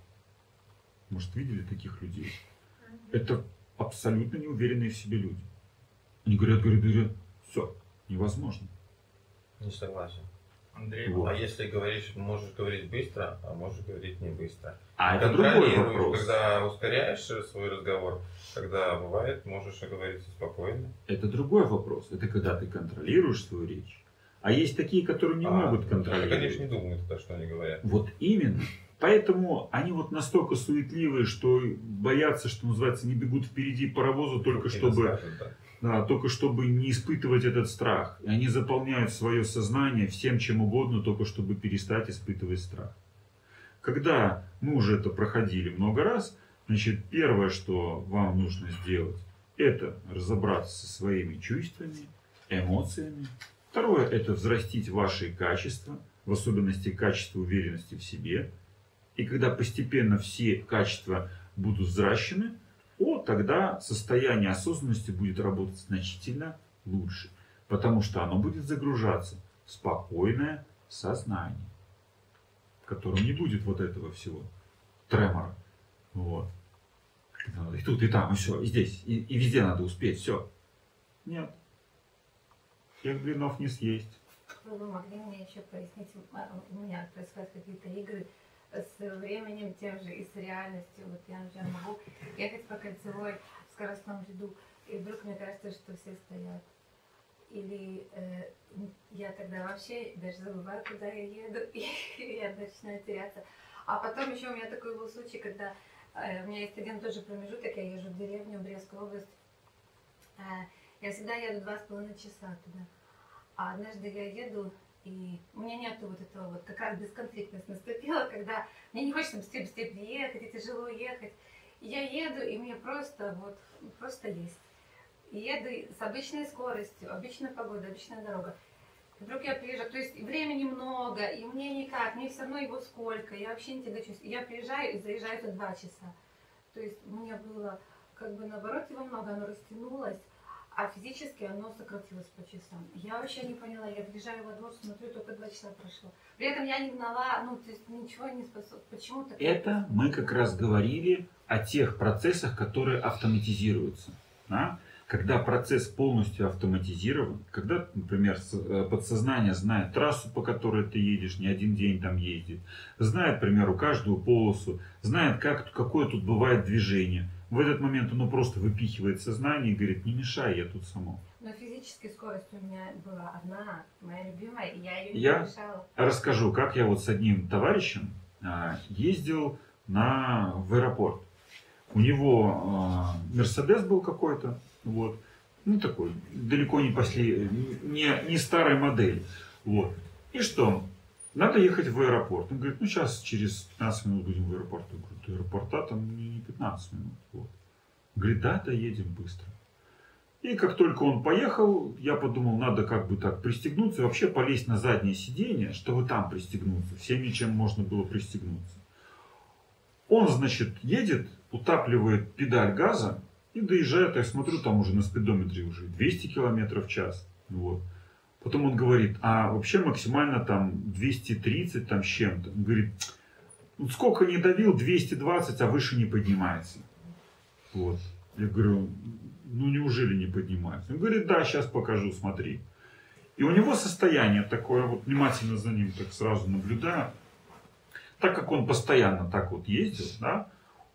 Может, видели таких людей? Это абсолютно неуверенные в себе люди. Они говорят, говорят, говорят, все, невозможно. Не согласен. Андрей, Вот. А если говоришь, можешь говорить быстро, а можешь говорить не быстро. А это другой вопрос. Когда ускоряешь свой разговор, когда бывает, можешь говорить спокойно. Это другой вопрос. Это когда ты контролируешь свою речь. А есть такие, которые не А, могут контролировать. Они, конечно, не думают тогда, что они говорят. Вот именно. Поэтому они вот настолько суетливые, что боятся, что называется, не бегут впереди паровоза только И чтобы, да. Да, только чтобы не испытывать этот страх. И они заполняют свое сознание всем чем угодно, только чтобы перестать испытывать страх. Когда мы уже это проходили много раз, значит, первое, что вам нужно сделать, это разобраться со своими чувствами, эмоциями. Второе, это взрастить ваши качества, в особенности качество уверенности в себе. И когда постепенно все качества будут взращены, о, тогда состояние осознанности будет работать значительно лучше, потому что оно будет загружаться в спокойное сознание, в котором не будет вот этого всего тремора. Вот. И тут, и там, и все, и здесь, и, и везде надо успеть, все. Нет. Всех блинов не съесть. Вы бы могли мне еще пояснить, а, у меня происходят какие-то игры с временем тем же и с реальностью. Вот я, например, могу ехать по кольцевой в скоростном ряду, и вдруг мне кажется, что все стоят. Или э, я тогда вообще даже забываю, куда я еду, и я начинаю теряться. А потом еще у меня такой был случай, когда э, у меня есть один тоже промежуток, я езжу в деревню, в Брестскую область. Э, я всегда еду два с половиной часа туда. А однажды я еду, и у меня нету вот этого вот, как раз бесконфликтность наступила, когда мне не хочется быстрее-быстрее приехать, и тяжело ехать. И я еду, и мне просто вот, просто есть. Еду с обычной скоростью, обычная погода, обычная дорога. И вдруг я приезжаю, то есть времени много, и мне никак, мне все равно его сколько, я вообще не тягочусь. И я приезжаю и заезжаю за два часа. То есть мне было как бы наоборот его много, оно растянулось, а физически оно сократилось по часам. Я вообще не поняла, я въезжаю во двор, смотрю, только два часа прошло. При этом я не гнала, ну, то есть ничего не способ. Почему так? Это мы как раз говорили о тех процессах, которые автоматизируются. да? Когда процесс полностью автоматизирован, когда, например, э, подсознание знает трассу, по которой ты едешь, не один день там ездит, знает, к примеру, каждую полосу, знает, как, какое тут бывает движение. В этот момент оно просто выпихивает сознание и говорит, не мешай, я тут само. Но физически скорость у меня была одна, моя любимая, и я ее не Я? Расскажу, как я вот с одним товарищем а, ездил на, в аэропорт. У него а, Мерседес был какой-то, вот, ну такой, далеко не, после, не, не старой модели. Вот. И что? Надо ехать в аэропорт. Он говорит, ну сейчас через 15 минут будем в аэропорту. Я говорю, аэропорта там не не 15 минут. Вот. Говорит, да, доедем быстро. И как только он поехал, я подумал, надо как бы так пристегнуться и вообще полезть на заднее сиденье, чтобы там пристегнуться, всеми, чем можно было пристегнуться. Он, значит, едет, утапливает педаль газа и доезжает, я смотрю, там уже на спидометре уже 200 километров в час. Вот. Потом он говорит, а вообще максимально там 230 там с чем-то. Он говорит, ну сколько не давил, 220, а выше не поднимается. Вот. Я говорю, ну неужели не поднимается? Он говорит, да, сейчас покажу, смотри. И у него состояние такое, вот внимательно за ним так сразу наблюдаю, так как он постоянно так вот ездил, да,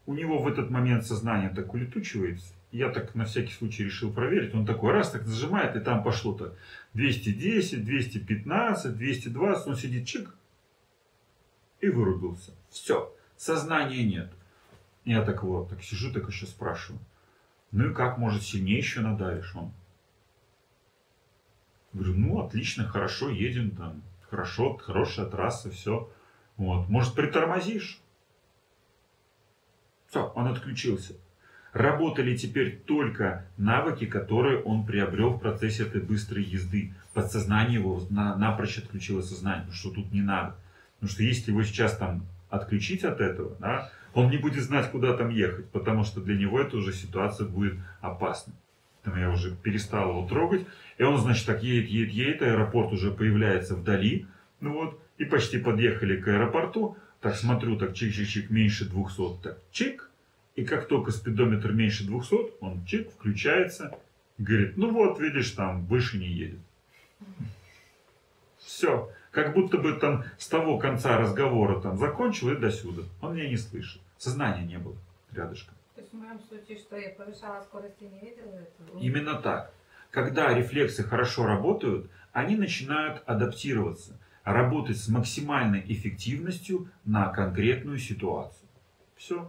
у него в этот момент сознание так улетучивается. Я так на всякий случай решил проверить. Он такой раз так зажимает, и там пошло-то 210, 215, 220. Он сидит, чик, и вырубился. Все, сознания нет. Я так вот, так сижу, так еще спрашиваю. Ну и как, может, сильнее еще надавишь он? Говорю, ну отлично, хорошо, едем там, хорошо, хорошая трасса, все. Вот, может, притормозишь? Все, он отключился. Работали теперь только навыки, которые он приобрел в процессе этой быстрой езды. Подсознание его на, напрочь отключило сознание, что тут не надо. Потому что если его сейчас там отключить от этого, да, он не будет знать, куда там ехать, потому что для него эта уже ситуация будет опасной. Там я уже перестал его трогать, и он, значит, так едет, едет, едет, аэропорт уже появляется вдали, ну вот, и почти подъехали к аэропорту, так смотрю, так чик-чик-чик, меньше 200, так чик, и как только спидометр меньше 200, он чик, включается, говорит, ну вот, видишь, там выше не едет. Все, как будто бы там с того конца разговора там закончил и до сюда. Он меня не слышит. Сознания не было рядышком. То есть в моем случае, что я повышала скорость и не видела этого? Именно так. Когда рефлексы хорошо работают, они начинают адаптироваться, работать с максимальной эффективностью на конкретную ситуацию. Все.